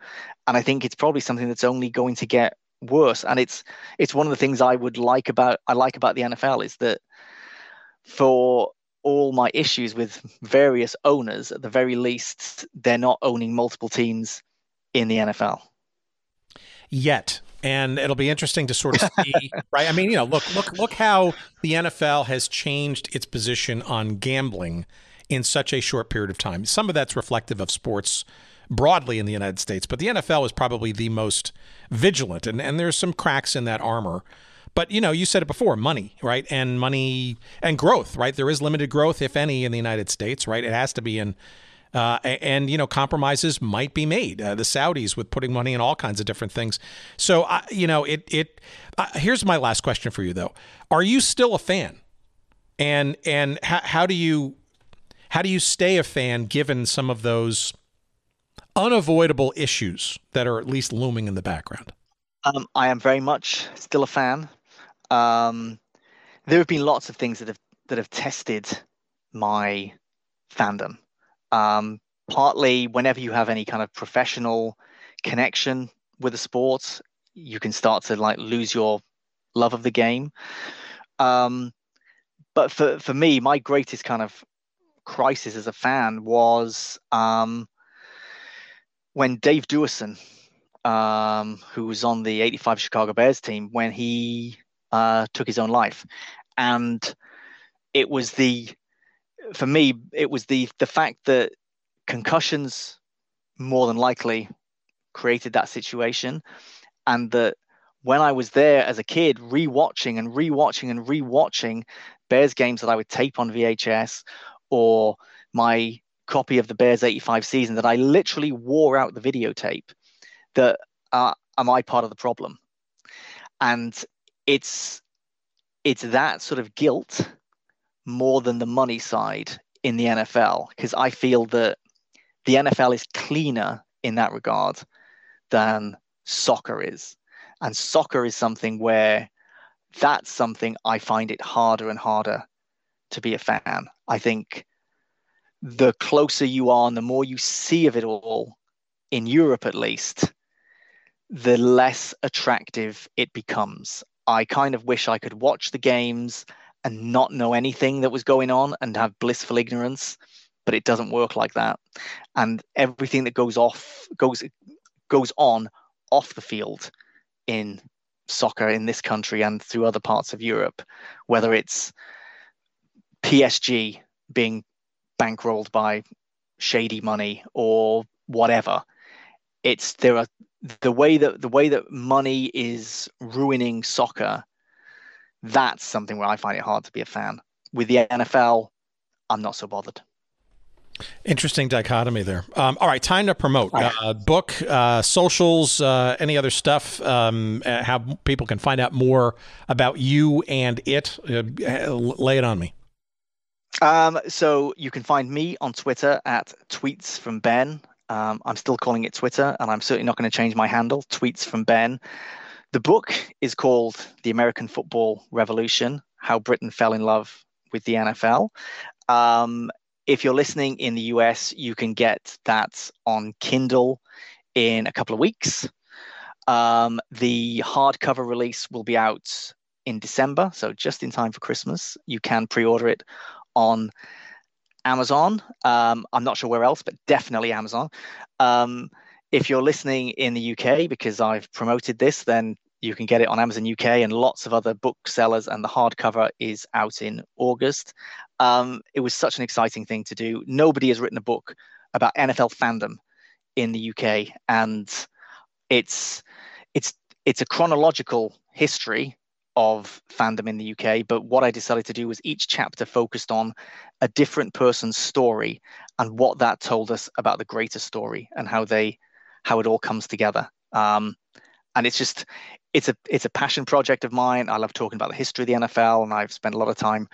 And I think it's probably something that's only going to get worse. And it's it's one of the things I would like about I like about the NFL is that for all my issues with various owners, at the very least, they're not owning multiple teams in the NFL. Yet. And it'll be interesting to sort of see, right? I mean, you know, look, look, look how the NFL has changed its position on gambling in such a short period of time. Some of that's reflective of sports broadly in the United States, but the NFL is probably the most vigilant, and, and there's some cracks in that armor. But you know, you said it before, money, right? And money and growth, right? There is limited growth, if any, in the United States, right? It has to be in Uh, and you know compromises might be made. Uh, the Saudis with putting money in all kinds of different things. So uh, you know it. It. Uh, here's my last question for you though: Are you still a fan? And and how, how do you how do you stay a fan given some of those unavoidable issues that are at least looming in the background? Um, I am very much still a fan. Um, there have been lots of things that have that have tested my fandom. Um, partly, whenever you have any kind of professional connection with a sport, you can start to like lose your love of the game. Um, but for for me, my greatest kind of crisis as a fan was um, when Dave Duerson, um, who was on the '85 Chicago Bears team, when he uh, took his own life, and it was the for me it was the the fact that concussions more than likely created that situation. And that when I was there as a kid rewatching and rewatching and rewatching Bears games that I would tape on VHS or my copy of the Bears 85 season that I literally wore out the videotape that uh, am I part of the problem? And it's it's that sort of guilt more than the money side in the NFL because I feel that the NFL is cleaner in that regard than soccer is. And soccer is something where that's something I find it harder and harder to be a fan. I think the closer you are and the more you see of it all, in Europe at least, the less attractive it becomes. I kind of wish I could watch the games and not know anything that was going on and have blissful ignorance but it doesn't work like that. And everything that goes off goes goes on off the field in soccer in this country and through other parts of Europe whether it's PSG being bankrolled by shady money or whatever it's there are the way that the way that money is ruining soccer that's something where I find it hard to be a fan. With the NFL, I'm not so bothered. Interesting dichotomy there. Um, all right, time to promote uh, book, uh, socials, uh, any other stuff. Um, uh, how people can find out more about you and it. Uh, lay it on me. Um, so you can find me on Twitter at tweets from Ben. Um, I'm still calling it Twitter, and I'm certainly not going to change my handle. Tweets from Ben. The book is called The American Football Revolution How Britain Fell in Love with the NFL. Um, if you're listening in the US, you can get that on Kindle in a couple of weeks. Um, the hardcover release will be out in December, so just in time for Christmas. You can pre order it on Amazon. Um, I'm not sure where else, but definitely Amazon. Um, if you're listening in the UK, because I've promoted this, then you can get it on Amazon UK and lots of other booksellers, and the hardcover is out in August. Um, it was such an exciting thing to do. Nobody has written a book about NFL fandom in the UK, and it's it's it's a chronological history of fandom in the UK. But what I decided to do was each chapter focused on a different person's story and what that told us about the greater story and how they how it all comes together. Um, and it's just it's a it's a passion project of mine. I love talking about the history of the NFL, and I've spent a lot of time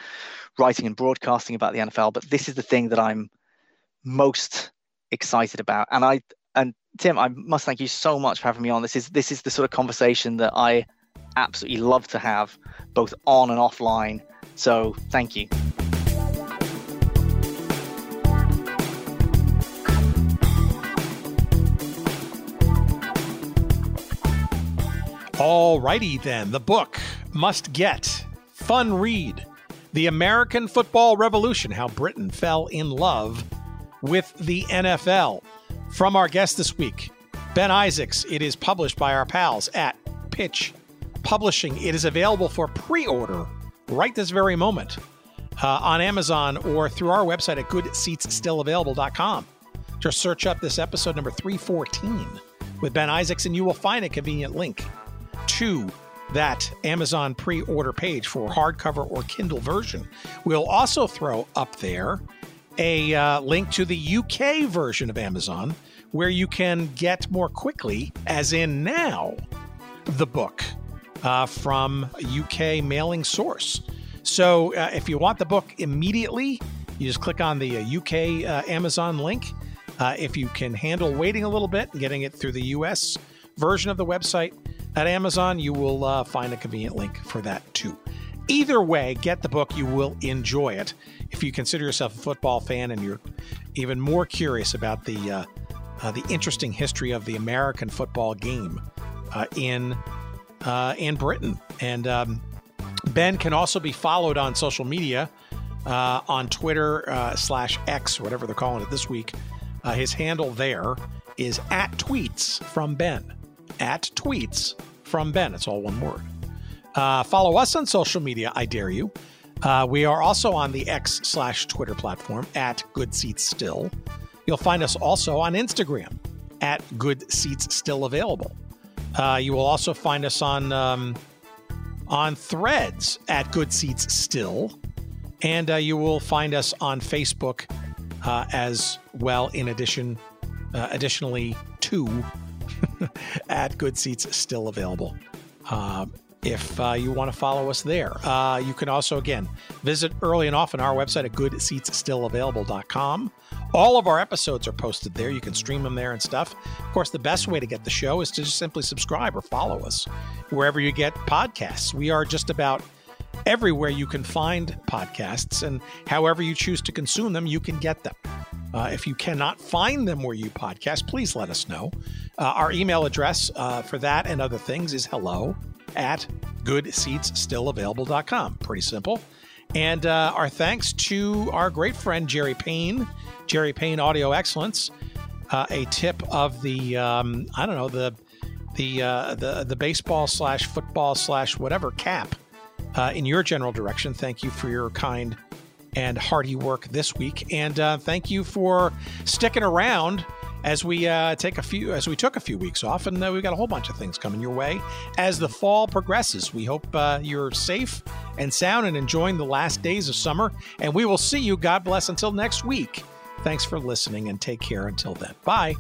writing and broadcasting about the NFL. But this is the thing that I'm most excited about. And I and Tim, I must thank you so much for having me on. This is this is the sort of conversation that I absolutely love to have, both on and offline. So thank you. Alrighty then, the book must get fun read. The American Football Revolution How Britain Fell in Love with the NFL. From our guest this week, Ben Isaacs. It is published by our pals at Pitch Publishing. It is available for pre order right this very moment uh, on Amazon or through our website at goodseatsstillavailable.com. Just search up this episode number 314 with Ben Isaacs, and you will find a convenient link to that Amazon pre order page for hardcover or Kindle version. We'll also throw up there a uh, link to the UK version of Amazon where you can get more quickly, as in now, the book uh, from UK mailing source. So uh, if you want the book immediately, you just click on the UK uh, uh, Amazon link. Uh, if you can handle waiting a little bit and getting it through the US version of the website at Amazon, you will uh, find a convenient link for that too. Either way, get the book. You will enjoy it. If you consider yourself a football fan and you're even more curious about the the interesting history of the American football game in uh, in Britain, and um, Ben can also be followed on social media uh, on Twitter uh, slash X, whatever they're calling it this week. his handle there is at tweets from Ben. At tweets from Ben. It's all one word. Uh, follow us on social media, I dare you. Uh, we are also on the X slash Twitter platform at Good Seats Still. You'll find us also on Instagram at Good Seats Still Available. Uh, you will also find us on um, on Threads at Good Seats Still, and uh, you will find us on Facebook uh, as well. In addition, uh, additionally to at Good Seats Still Available. If uh, you want to follow us there. Uh, you can also, again, visit early and often our website at goodseatsstillavailable.com. All of our episodes are posted there. You can stream them there and stuff. Of course, the best way to get the show is to just simply subscribe or follow us wherever you get podcasts. We are just about everywhere you can find podcasts, and however you choose to consume them, you can get them. Uh, if you cannot find them where you podcast, please let us know. Uh, our email address uh, for that and other things is hello at goodseatsstillavailable.com. Pretty simple. And uh, our thanks to our great friend Jerry Payne, Jerry Payne Audio Excellence. Uh, a tip of the um, I don't know the the uh, the the baseball slash football slash whatever cap uh, in your general direction. Thank you for your kind and hearty work this week, and uh, thank you for sticking around as we uh, take a few as we took a few weeks off and uh, we've got a whole bunch of things coming your way. As the fall progresses we hope uh, you're safe and sound and enjoying the last days of summer and we will see you god bless until next week. Thanks for listening and take care until then. Bye